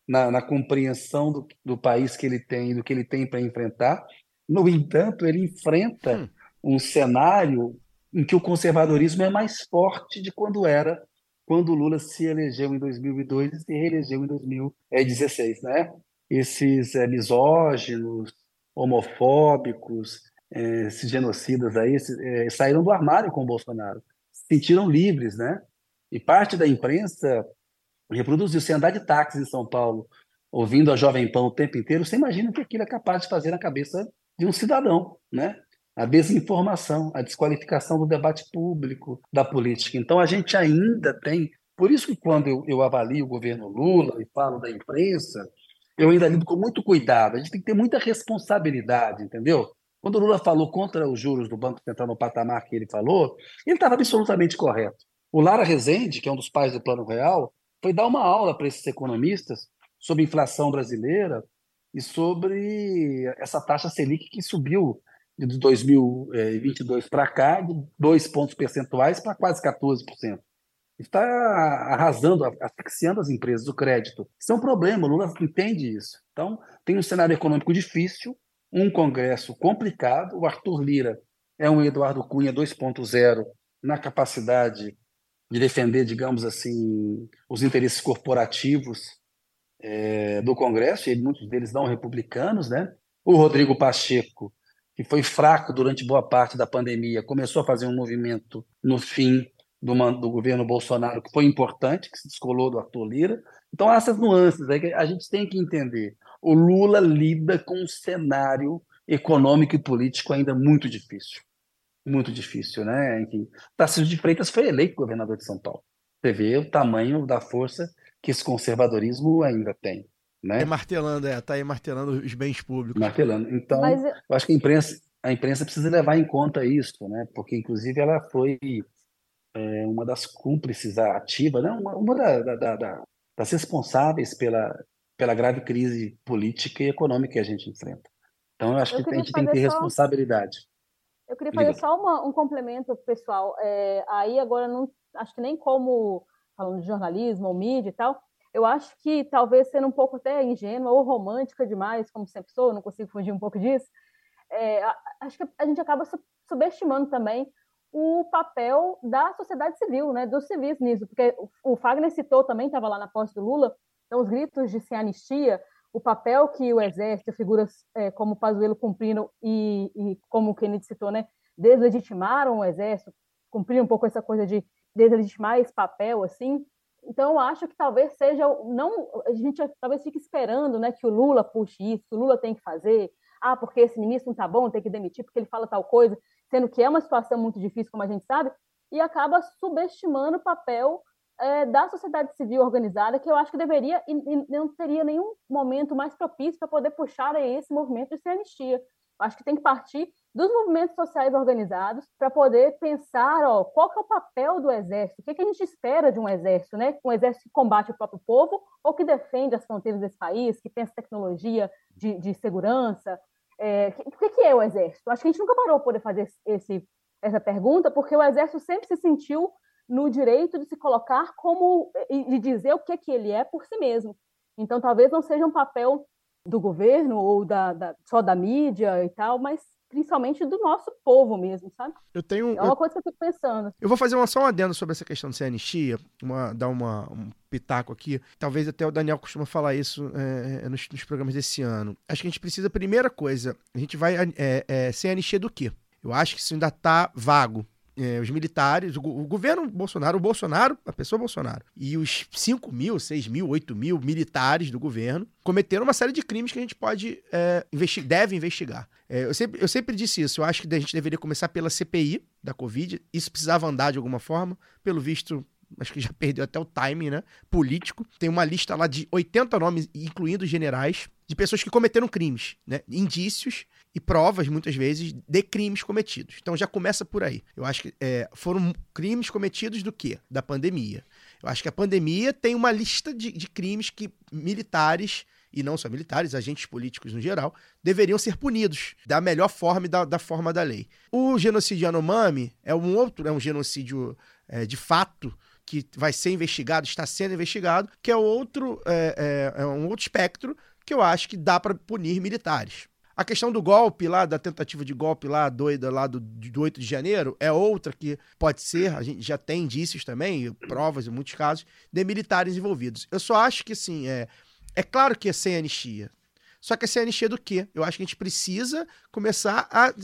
na, na compreensão do, do país que ele tem e do que ele tem para enfrentar. No entanto, ele enfrenta um cenário em que o conservadorismo é mais forte de quando era quando o Lula se elegeu em 2002 e se reelegeu em 2016, né? Esses eh, misóginos, homofóbicos, eh, esses genocidas aí eh, saíram do armário com o Bolsonaro, se sentiram livres, né? E parte da imprensa reproduziu. Se andar de táxi em São Paulo, ouvindo a Jovem Pan o tempo inteiro, você imagina o que aquilo é capaz de fazer na cabeça de um cidadão, né? A desinformação, a desqualificação do debate público, da política. Então, a gente ainda tem. Por isso que, quando eu, eu avalio o governo Lula e falo da imprensa, eu ainda lido com muito cuidado. A gente tem que ter muita responsabilidade, entendeu? Quando o Lula falou contra os juros do Banco Central no patamar que ele falou, ele estava absolutamente correto. O Lara Rezende, que é um dos pais do Plano Real, foi dar uma aula para esses economistas sobre inflação brasileira e sobre essa taxa Selic que subiu de 2022 para cá, de dois pontos percentuais para quase 14%. Está arrasando, asfixiando as empresas, o crédito. Isso é um problema, o Lula entende isso. Então, tem um cenário econômico difícil, um Congresso complicado. O Arthur Lira é um Eduardo Cunha 2.0 na capacidade de defender, digamos assim, os interesses corporativos é, do Congresso, e muitos deles não republicanos, né? O Rodrigo Pacheco, que foi fraco durante boa parte da pandemia, começou a fazer um movimento no fim do, do governo Bolsonaro, que foi importante, que se descolou do Arthur Lira. Então, há essas nuances aí que a gente tem que entender. O Lula lida com um cenário econômico e político ainda muito difícil. Muito difícil, né? Enfim, Tarcísio de Freitas foi eleito governador de São Paulo. Você vê o tamanho da força que esse conservadorismo ainda tem. Né? Tá martelando, é, tá aí martelando os bens públicos. Martelando. Então, Mas- eu acho que a imprensa, a imprensa precisa levar em conta isso, né? Porque, inclusive, ela foi é, uma das cúmplices ativas, né? uma, uma da- da- da- da- das responsáveis pela, pela grave crise política e econômica que a gente enfrenta. Então, eu acho Eu que a gente tem que ter só- responsabilidade. Eu queria Diga. fazer só uma- um complemento, pessoal. É, aí agora não acho que nem como falando de jornalismo ou mídia e tal. Eu acho que talvez sendo um pouco até ingênua ou romântica demais, como sempre sou, não consigo fugir um pouco disso. é, acho que a gente acaba su- subestimando também o papel da sociedade civil, né, dos civis nisso, porque o, Fagner citou também, estava lá na posse do Lula, então os gritos de sem anistia, o papel que o exército, figuras é, como Pazuello cumpriram e, e como o Kennedy citou, né, deslegitimaram o exército, cumpriram um pouco essa coisa de deslegitimar esse papel, assim. Então, eu acho que talvez seja, não, a gente talvez fique esperando, né, que o Lula puxe isso, o Lula tem que fazer, ah, porque esse ministro não tá bom, tem que demitir porque ele fala tal coisa, sendo que é uma situação muito difícil, como a gente sabe, e acaba subestimando o papel é, da sociedade civil organizada, que eu acho que deveria e, e não teria nenhum momento mais propício para poder puxar esse movimento de sem anistia. Acho que tem que partir dos movimentos sociais organizados para poder pensar ó, qual que é o papel do exército, o que, que, a gente espera de um exército, né? Um exército que combate o próprio povo ou que defende as fronteiras desse país, que pensa tecnologia de, de segurança. É, o que, que, é o exército? Acho que a gente nunca parou para poder fazer esse, essa pergunta, porque o exército sempre se sentiu no direito de se colocar como e de dizer o que, que ele é por si mesmo. Então, talvez não seja um papel do governo ou da, da, só da mídia e tal, mas principalmente do nosso povo mesmo, sabe? Eu tenho. É uma eu, coisa que eu fico pensando. Eu vou fazer uma, só um adendo sobre essa questão de ser anistia, uma, dar uma, um pitaco aqui. Talvez até o Daniel costuma falar isso é, é nos, nos, programas desse ano. Acho que a gente precisa, primeira coisa, a gente vai é, é, ser anistia do quê? Eu acho que isso ainda tá vago é, os militares, o, o, governo Bolsonaro, o Bolsonaro, a pessoa Bolsonaro, e os 5 mil, 6 mil, 8 mil militares do governo cometeram uma série de crimes que a gente pode é, investi deve investigar. É, eu, sempre, eu sempre disse isso, eu acho que a gente deveria começar pela CPI da Covid, isso precisava andar de alguma forma, pelo visto acho que já perdeu até o timing, né? Político. Tem uma lista lá de 80 nomes, incluindo generais, de pessoas que cometeram crimes, né? Indícios e provas, muitas vezes, de crimes cometidos. Então já começa por aí. Eu acho que é, foram crimes cometidos do quê? Da pandemia. Eu acho que a pandemia tem uma lista de, de crimes que militares e não só militares, agentes políticos no geral, deveriam ser punidos da melhor forma e da, da forma da lei. O genocídio Yanomami é um outro, é um genocídio é, de fato que vai ser investigado, está sendo investigado, que é outro, é, é, é um outro espectro que eu acho que dá para punir militares. A questão do golpe lá, da tentativa de golpe lá, doida lá do, do 8 de janeiro, é outra que pode ser, a gente já tem indícios também, provas em muitos casos, de militares envolvidos. Eu só acho que, assim, é, é claro que é sem anistia. Só que é sem anistia do quê? Eu acho que a gente precisa começar a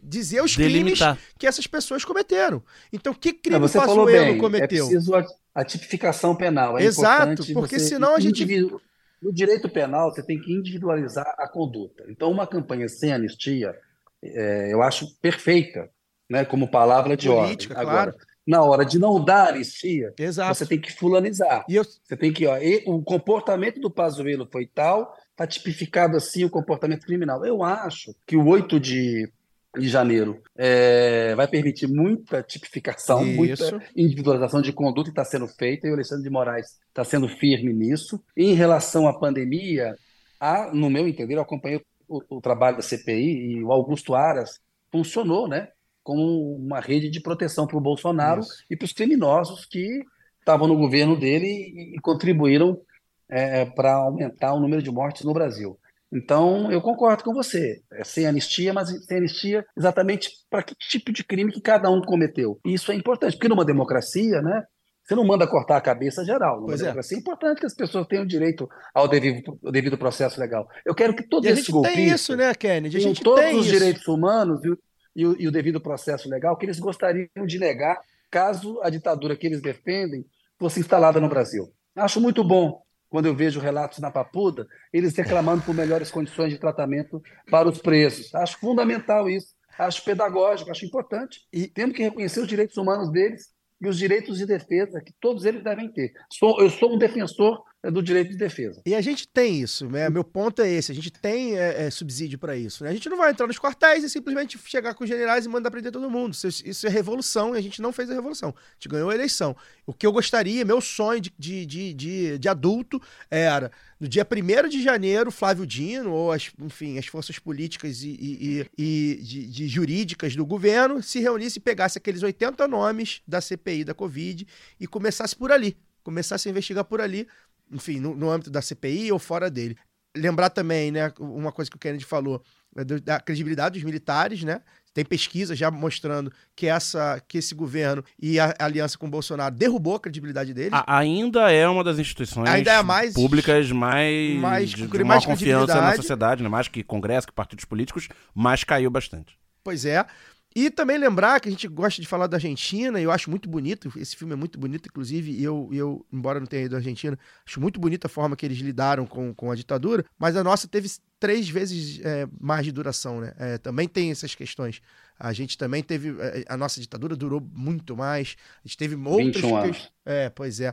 dizer os Delimitar. crimes que essas pessoas cometeram. Então, que crime Não, você falou bem, cometeu? É preciso a, a tipificação penal. É Exato, porque senão a gente... Individu no direito penal, você tem que individualizar a conduta. Então, uma campanha sem anistia, é, eu acho perfeita, né, como palavra de Política, ordem. Agora, claro. na hora de não dar anistia, Exato. você tem que fulanizar. Eu... Você tem que, ó, o comportamento do Pazuello foi tal, está tipificado assim o comportamento criminal. Eu acho que o 8 de de janeiro é, vai permitir muita tipificação, Isso. muita individualização de conduta que está sendo feita, e o Alexandre de Moraes está sendo firme nisso. Em relação à pandemia, há, no meu entender, eu acompanhei o, o trabalho da CPI e o Augusto Aras funcionou né, como uma rede de proteção para o Bolsonaro Isso. e para os criminosos que estavam no governo dele e, e contribuíram é, para aumentar o número de mortes no Brasil. Então, eu concordo com você. É sem anistia, mas sem anistia exatamente para que tipo de crime que cada um cometeu. E isso é importante, porque numa democracia, né? Você não manda cortar a cabeça geral. Numa pois é. democracia é. importante que as pessoas tenham direito ao devido, ao devido processo legal. Eu quero que todos esses golpistas... tem isso, né, Kennedy? A gente todos os isso. direitos humanos e o, e, o, e o devido processo legal que eles gostariam de negar caso a ditadura que eles defendem fosse instalada no Brasil. Acho muito bom quando eu vejo relatos na Papuda, eles reclamando por melhores condições de tratamento para os presos. Acho fundamental isso, acho pedagógico, acho importante. E temos que reconhecer os direitos humanos deles e os direitos de defesa que todos eles devem ter. Sou, eu sou um defensor do direito de defesa. E a gente tem isso, né? Meu ponto é esse: a gente tem é, é, subsídio para isso. Né? A gente não vai entrar nos quartéis e simplesmente chegar com os generais e mandar prender todo mundo. Isso, isso, é revolução e a gente não fez a revolução. A gente ganhou a eleição. O que eu gostaria, meu sonho de, de, de, de, de adulto era no dia 1 de janeiro, Flávio Dino, ou as, enfim, as forças políticas e, e, e, e de, de, jurídicas do governo se reunisse e pegasse aqueles 80 nomes da CPI da Covid e começasse por ali. Começasse a investigar por ali, enfim, no, no âmbito da CPI ou fora dele. Lembrar também, né, uma coisa que o Kennedy falou, é da credibilidade dos militares, né? Tem pesquisa já mostrando que, essa, que esse governo e a aliança com o Bolsonaro derrubou a credibilidade dele. A, ainda é uma das instituições ainda é mais, públicas mais, mais de, de mais confiança na sociedade, né? mais que Congresso, que partidos políticos, mas caiu bastante. Pois é. E também lembrar que a gente gosta de falar da Argentina, e eu acho muito bonito, esse filme é muito bonito, inclusive, e eu, eu, embora não tenha ido à Argentina, acho muito bonita a forma que eles lidaram com, com a ditadura, mas a nossa teve três vezes é, mais de duração, né? É, também tem essas questões. A gente também teve. é, A nossa ditadura durou muito mais. A gente teve outras 21 anos. questões. É, pois é.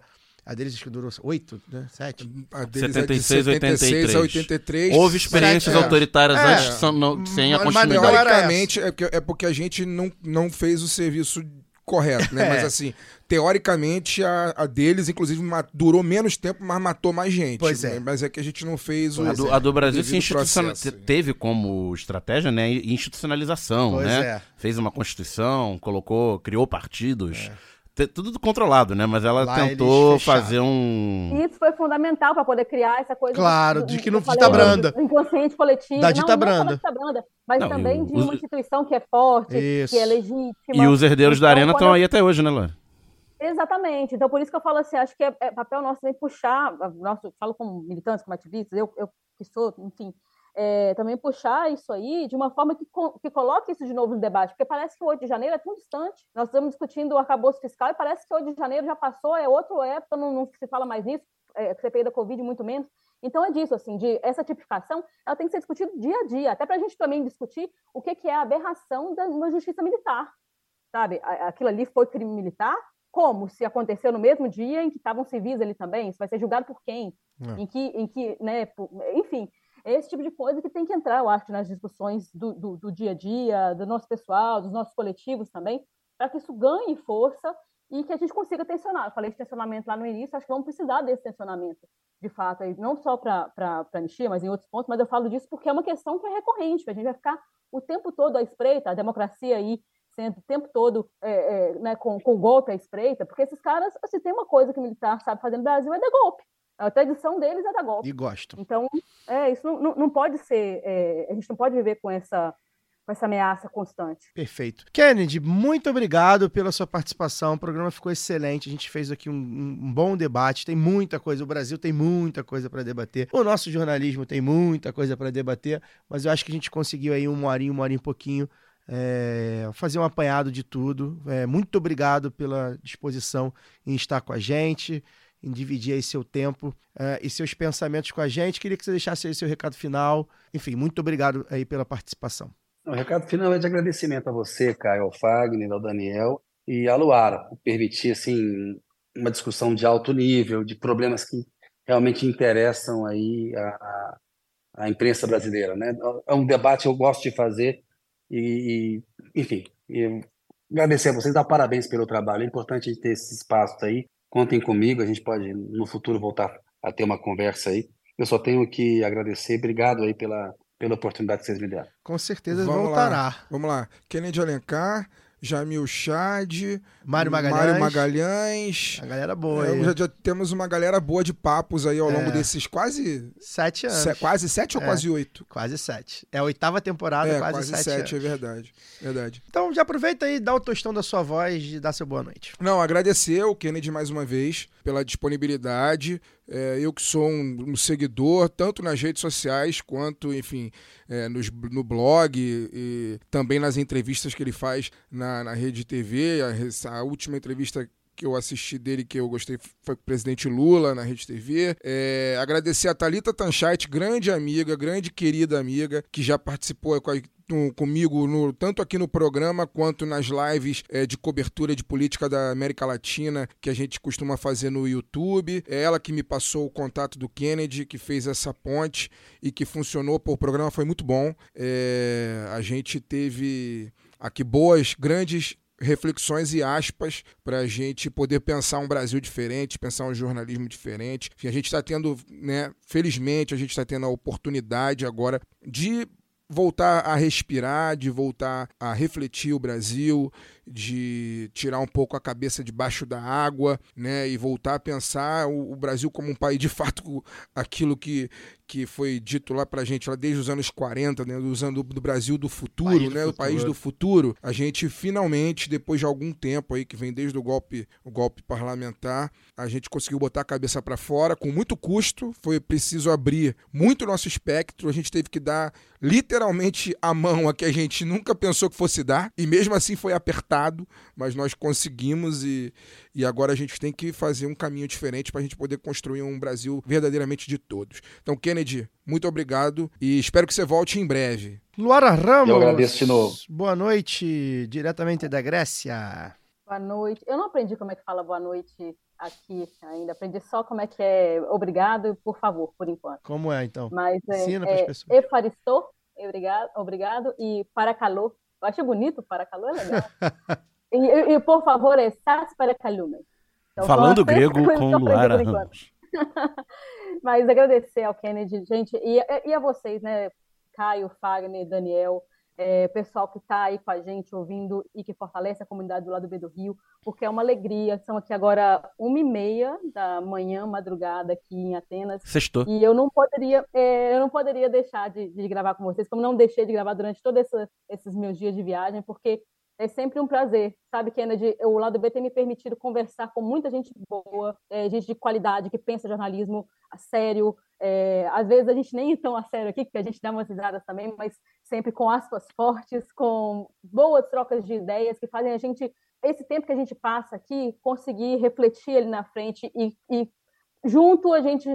A deles acho que durou oito, né? Sete. A deles é 76, de 76 a 83. 83. Houve experiências É. autoritárias É. antes são- não- sem a mas continuidade. Teoricamente, é porque, é porque a gente não, não fez o serviço correto, né? É. Mas assim, teoricamente, a, a deles, inclusive, durou menos tempo, mas matou mais gente. Pois é. né? Mas é que a gente não fez o. A do, a do Brasil se institucional- processo. teve como estratégia né, institucionalização, Pois né? é. Fez uma constituição, colocou, criou partidos, Te- tudo controlado, né? Mas ela Lá tentou fazer um E isso foi fundamental para poder criar essa coisa. Claro, de do- que não dita do- branda. do inconsciente coletivo. Da não, dita não só branda. da dita branda, mas Não, também de os- uma instituição que é forte, Isso. que é legítima. E os herdeiros da Então, arena quando estão aí até hoje, né, Laura? Exatamente. Então, por isso que eu falo assim, acho que é, é papel nosso também puxar, nosso, falo como militantes, como ativistas, eu, eu que sou, enfim, é, também puxar isso aí de uma forma que, que coloque isso de novo no debate, porque parece que o 8 de janeiro é tão distante. Nós estamos discutindo o arcabouço fiscal e parece que o 8 de janeiro já passou, é outra época, não, não se fala mais nisso, é, CPI da Covid muito menos. Então é disso, assim, de essa tipificação, ela tem que ser discutida dia a dia, até para a gente também discutir o que, que é a aberração da, uma justiça militar, sabe? Aquilo ali foi crime militar, como se aconteceu no mesmo dia em que estavam civis ali também, isso vai ser julgado por quem? É. Em que, em que, né, por- enfim, esse tipo de coisa que tem que entrar, eu acho, nas discussões do, do, do dia a dia, do nosso pessoal, dos nossos coletivos também, para que isso ganhe força e que a gente consiga tensionar. Eu falei de tensionamento lá no início, acho que vamos precisar desse tensionamento, de fato, não só para a anistia, mas em outros pontos, mas eu falo disso porque é uma questão que é recorrente, que a gente vai ficar o tempo todo à espreita, a democracia aí sendo o tempo todo é, é, né, com, com golpe à espreita, porque esses caras, assim, tem uma coisa que o militar sabe fazer no Brasil, é dar golpe. A tradição deles é dar golpe. E gostam. Então, é, isso não, não, pode ser, é, a gente não pode viver com essa, com essa ameaça constante. Perfeito. Kennedy, muito obrigado pela sua participação. O programa ficou excelente. A gente fez aqui um, um bom debate. Tem muita coisa. O Brasil tem muita coisa para debater. O nosso jornalismo tem muita coisa para debater. Mas eu acho que a gente conseguiu aí uma horinha, uma horinha e pouquinho. é, fazer um apanhado de tudo. É, muito obrigado pela disposição em estar com a gente, em dividir aí seu tempo é, e seus pensamentos com a gente. Queria que você deixasse aí seu recado final. Enfim, muito obrigado aí pela participação. O recado final é de agradecimento a você, Caio, ao Fagner, ao Daniel e à Luara, por permitir assim, uma discussão de alto nível, de problemas que realmente interessam aí a, a, imprensa brasileira. Né? É um debate que eu gosto de fazer e, e, enfim, agradecer a vocês, dar parabéns pelo trabalho. É importante a gente ter esse espaço aí. Contem comigo, a gente pode no futuro voltar a ter uma conversa aí. Eu só tenho que agradecer. Obrigado aí pela, pela oportunidade que vocês me deram. Com certeza Vamos voltará. lá. Vamos lá. Kennedy Alencar, Jamil Chad, Mário Magalhães. Mário Magalhães. A galera boa É, já, já temos uma galera boa de papos aí ao longo É. desses quase. Sete anos. se- quase sete ou É. quase oito? Quase sete. É a oitava temporada, é, quase, quase sete, sete, é anos. verdade. Verdade. Então já aproveita aí, dá o tostão da sua voz e dá seu boa noite. Não, agradecer ao Kennedy mais uma vez pela disponibilidade. É, eu que sou um, um seguidor, tanto nas redes sociais quanto, enfim, é, nos- no blog e, também nas entrevistas que ele faz na, na rede TV. A, a última entrevista que eu assisti dele, que eu gostei, foi com o presidente Lula na Rede TV. É, agradecer a Thalita Tanchait, grande amiga, grande querida amiga, que já participou com a- comigo no- tanto aqui no programa quanto nas lives é, de cobertura de política da América Latina que a gente costuma fazer no YouTube. É ela que me passou o contato do Kennedy, que fez essa ponte e que funcionou. Pô, o programa foi muito bom. É, a gente teve aqui boas, grandes reflexões e aspas para a gente poder pensar um Brasil diferente, pensar um jornalismo diferente. Enfim, a gente está tendo, né, felizmente, a gente está tendo a oportunidade agora de voltar a respirar, de voltar a refletir o Brasil, de tirar um pouco a cabeça debaixo da água, né, e voltar a pensar o, o Brasil como um país de fato aquilo que que foi dito lá pra gente lá desde os anos 40, né, anos do, do Brasil do futuro, País do né, o futuro. país do futuro. A gente finalmente, depois de algum tempo aí que vem desde o golpe, o golpe parlamentar, a gente conseguiu botar a cabeça para fora com muito custo. Foi preciso abrir muito nosso espectro. A gente teve que dar literalmente a mão a que a gente nunca pensou que fosse dar e mesmo assim foi apertado mas nós conseguimos e, e agora a gente tem que fazer um caminho diferente para a gente poder construir um Brasil verdadeiramente de todos. Então, Kennedy, muito obrigado e espero que você volte em breve. Luara Ramos. Eu agradeço de novo. Boa noite, diretamente da Grécia. Boa noite. Eu não aprendi como é que fala boa noite aqui ainda. Aprendi só como é que é obrigado e por favor, por enquanto. Como é, então? Mas é, Ensina é pessoas. Efaristou, obrigado, obrigado, e para calor. Eu acho bonito, para calor é legal. e, e, por favor, é sas para calume. Então, Falando grego com Luara. Ramos. Mas agradecer ao Kennedy, gente, e, e a vocês, né? Caio, Fagner, Daniel, é, pessoal que está aí com a gente ouvindo e que fortalece a comunidade do lado B do Rio, porque é uma alegria. São aqui agora uma e meia da manhã, madrugada aqui em Atenas. Sextou. E eu não poderia, é, eu não poderia deixar de, de gravar com vocês, como não deixei de gravar durante todos esses meus dias de viagem, porque é sempre um prazer, sabe, Kennedy? O lado B tem me permitido conversar com muita gente boa, é, gente de qualidade, que pensa jornalismo a sério. É, às vezes a gente nem é tão a sério aqui, porque a gente dá umas risadas também, mas sempre com aspas fortes, com boas trocas de ideias que fazem a gente, esse tempo que a gente passa aqui, conseguir refletir ali na frente e, e junto a gente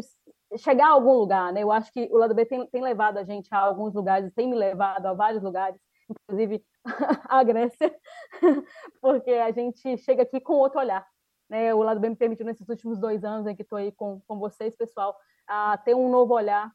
chegar a algum lugar, né? Eu acho que o lado B tem, tem levado a gente a alguns lugares, tem me levado a vários lugares, inclusive a Grécia, porque a gente chega aqui com outro olhar. Né? O lado B me permitiu, nesses últimos dois anos em que estou aí com, com vocês, pessoal, a ter um novo olhar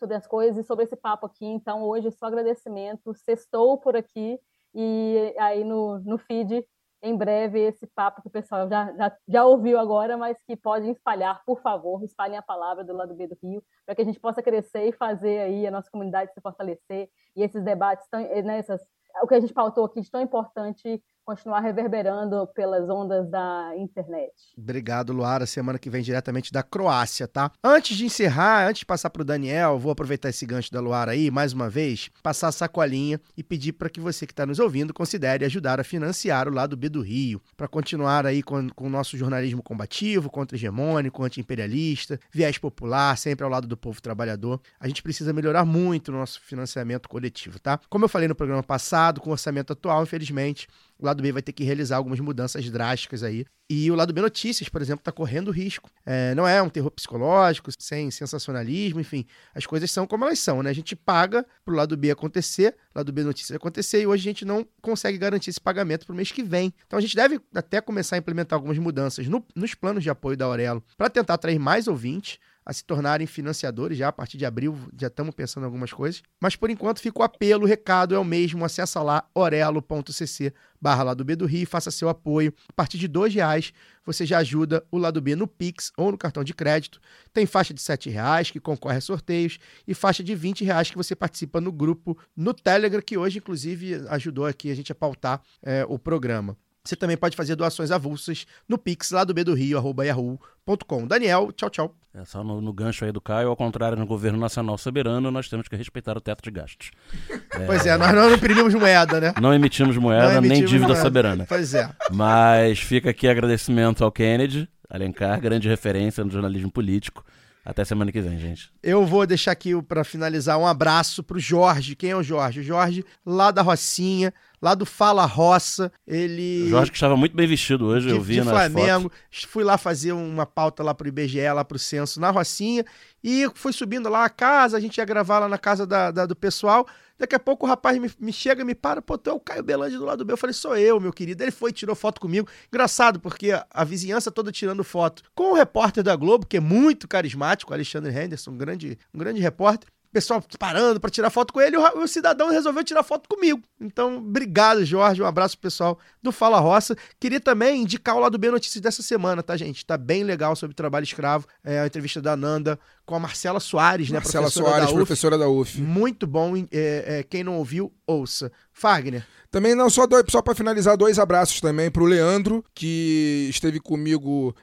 sobre as coisas e sobre esse papo aqui. Então, hoje, é só agradecimento. Sextou por aqui e aí no, no feed, em breve, esse papo que o pessoal já, já, já ouviu agora, mas que pode espalhar, por favor, espalhem a palavra do lado B do Rio, para que a gente possa crescer e fazer aí a nossa comunidade se fortalecer e esses debates, tão, né, essas, o que a gente pautou aqui de tão importante continuar reverberando pelas ondas da internet. Obrigado, Luara. Semana que vem diretamente da Croácia, tá? Antes de encerrar, antes de passar pro Daniel, vou aproveitar esse gancho da Luara aí, mais uma vez, passar a sacolinha e pedir para que você que está nos ouvindo considere ajudar a financiar o lado B do Rio, para continuar aí com o nosso jornalismo combativo, contra-hegemônico, anti-imperialista, viés popular, sempre ao lado do povo trabalhador. A gente precisa melhorar muito o nosso financiamento coletivo, tá? Como eu falei no programa passado, com o orçamento atual, infelizmente, o lado B vai ter que realizar algumas mudanças drásticas aí. E o lado B Notícias, por exemplo, está correndo risco. É, não é um terror psicológico, sem sensacionalismo, enfim. As coisas são como elas são, né? A gente paga pro lado B acontecer, lado B Notícias acontecer, e hoje a gente não consegue garantir esse pagamento pro mês que vem. Então a gente deve até começar a implementar algumas mudanças no- nos planos de apoio da Aurelo para tentar atrair mais ouvintes a se tornarem financiadores já a partir de abril, já estamos pensando em algumas coisas. Mas por enquanto fica o apelo, o recado é o mesmo, acessa lá orelo.cc barra lado B do Rio faça seu apoio. A partir de R$ reais você já ajuda o lado B no Pix ou no cartão de crédito. Tem faixa de R$ reais que concorre a sorteios e faixa de R$ reais que você participa no grupo no Telegram, que hoje inclusive ajudou aqui a gente a pautar eh, o programa. Você também pode fazer doações avulsas no Pix lá do B do Rio, arroba yahoo.com. Daniel, tchau, tchau. É só no, no gancho aí do Caio, ao contrário, no governo nacional soberano, nós temos que respeitar o teto de gastos. Pois é, nós não imprimimos moeda, né? Não emitimos moeda, Não nem emitimos dívida moeda. soberana. Pois é. Mas fica aqui agradecimento ao Kennedy, Alencar, grande referência no jornalismo político. Até semana que vem, gente. Eu vou deixar aqui para finalizar um abraço pro Jorge. Quem é o Jorge? O Jorge, lá da Rocinha, lá do Fala Roça. Ele. O Jorge que estava muito bem vestido hoje, eu vi de nas Flamengo. fotos. Fui lá fazer uma pauta lá pro IBGE, lá pro censo, na Rocinha. E fui subindo lá a casa, a gente ia gravar lá na casa da, da- do pessoal. Daqui a pouco o rapaz me, me chega, me para, pô, tu é o Caio Belandi do lado do meu. Eu falei, sou eu, meu querido. Ele foi, tirou foto comigo. Engraçado, porque a, a vizinhança toda tirando foto com o repórter da Globo, que é muito carismático, Alexandre Henderson, um grande, um grande repórter. O pessoal parando para tirar foto com ele, o, cidadão resolveu tirar foto comigo. Então, obrigado, Jorge. Um abraço pro pessoal do Fala Roça. Queria também indicar o lado B Notícias dessa semana, tá, gente? Tá bem legal sobre trabalho escravo. É a entrevista da Nanda com a Marcela Soares, né? Marcela Soares, da professora da UF. Muito bom. É, é, quem não ouviu, ouça. Fagner. Também não, só, dois, só para finalizar, dois abraços também pro Leandro, que esteve comigo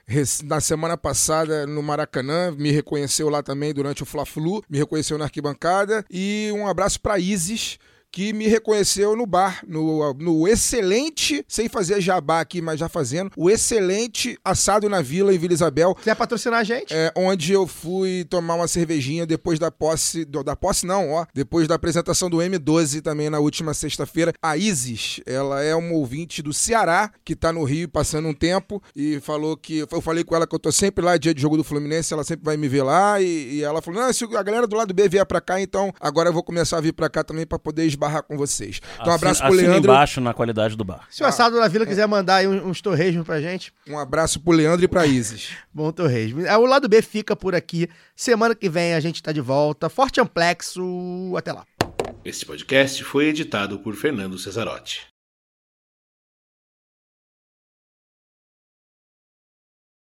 na semana passada no Maracanã, me reconheceu lá também durante o Fla-Flu, me reconheceu na arquibancada. E um abraço pra Isis, que me reconheceu no bar, no, no excelente, sem fazer jabá aqui, mas já fazendo, o excelente assado na vila em Vila Isabel. Quiser patrocinar a gente? É, onde eu fui tomar uma cervejinha depois da posse, do- da posse não, ó, depois da apresentação do M12 também na última sexta-feira. A Isis, ela é uma ouvinte do Ceará, que tá no Rio passando um tempo e falou que, eu falei com ela que eu tô sempre lá, dia de jogo do Fluminense, ela sempre vai me ver lá e, e ela falou, não, se a galera do lado B vier pra cá, então agora eu vou começar a vir pra cá também pra poder esbarrar com vocês. Então um abraço pro Leandro, embaixo na qualidade do bar. Se o Assado na Vila quiser mandar aí uns, uns torresmos pra gente, um abraço pro Leandro e pra Isis. bom torresmo. É, O lado B fica por aqui. Semana que vem a gente tá de volta. Forte amplexo. Até lá. Este podcast foi editado por Fernando Cesarotti.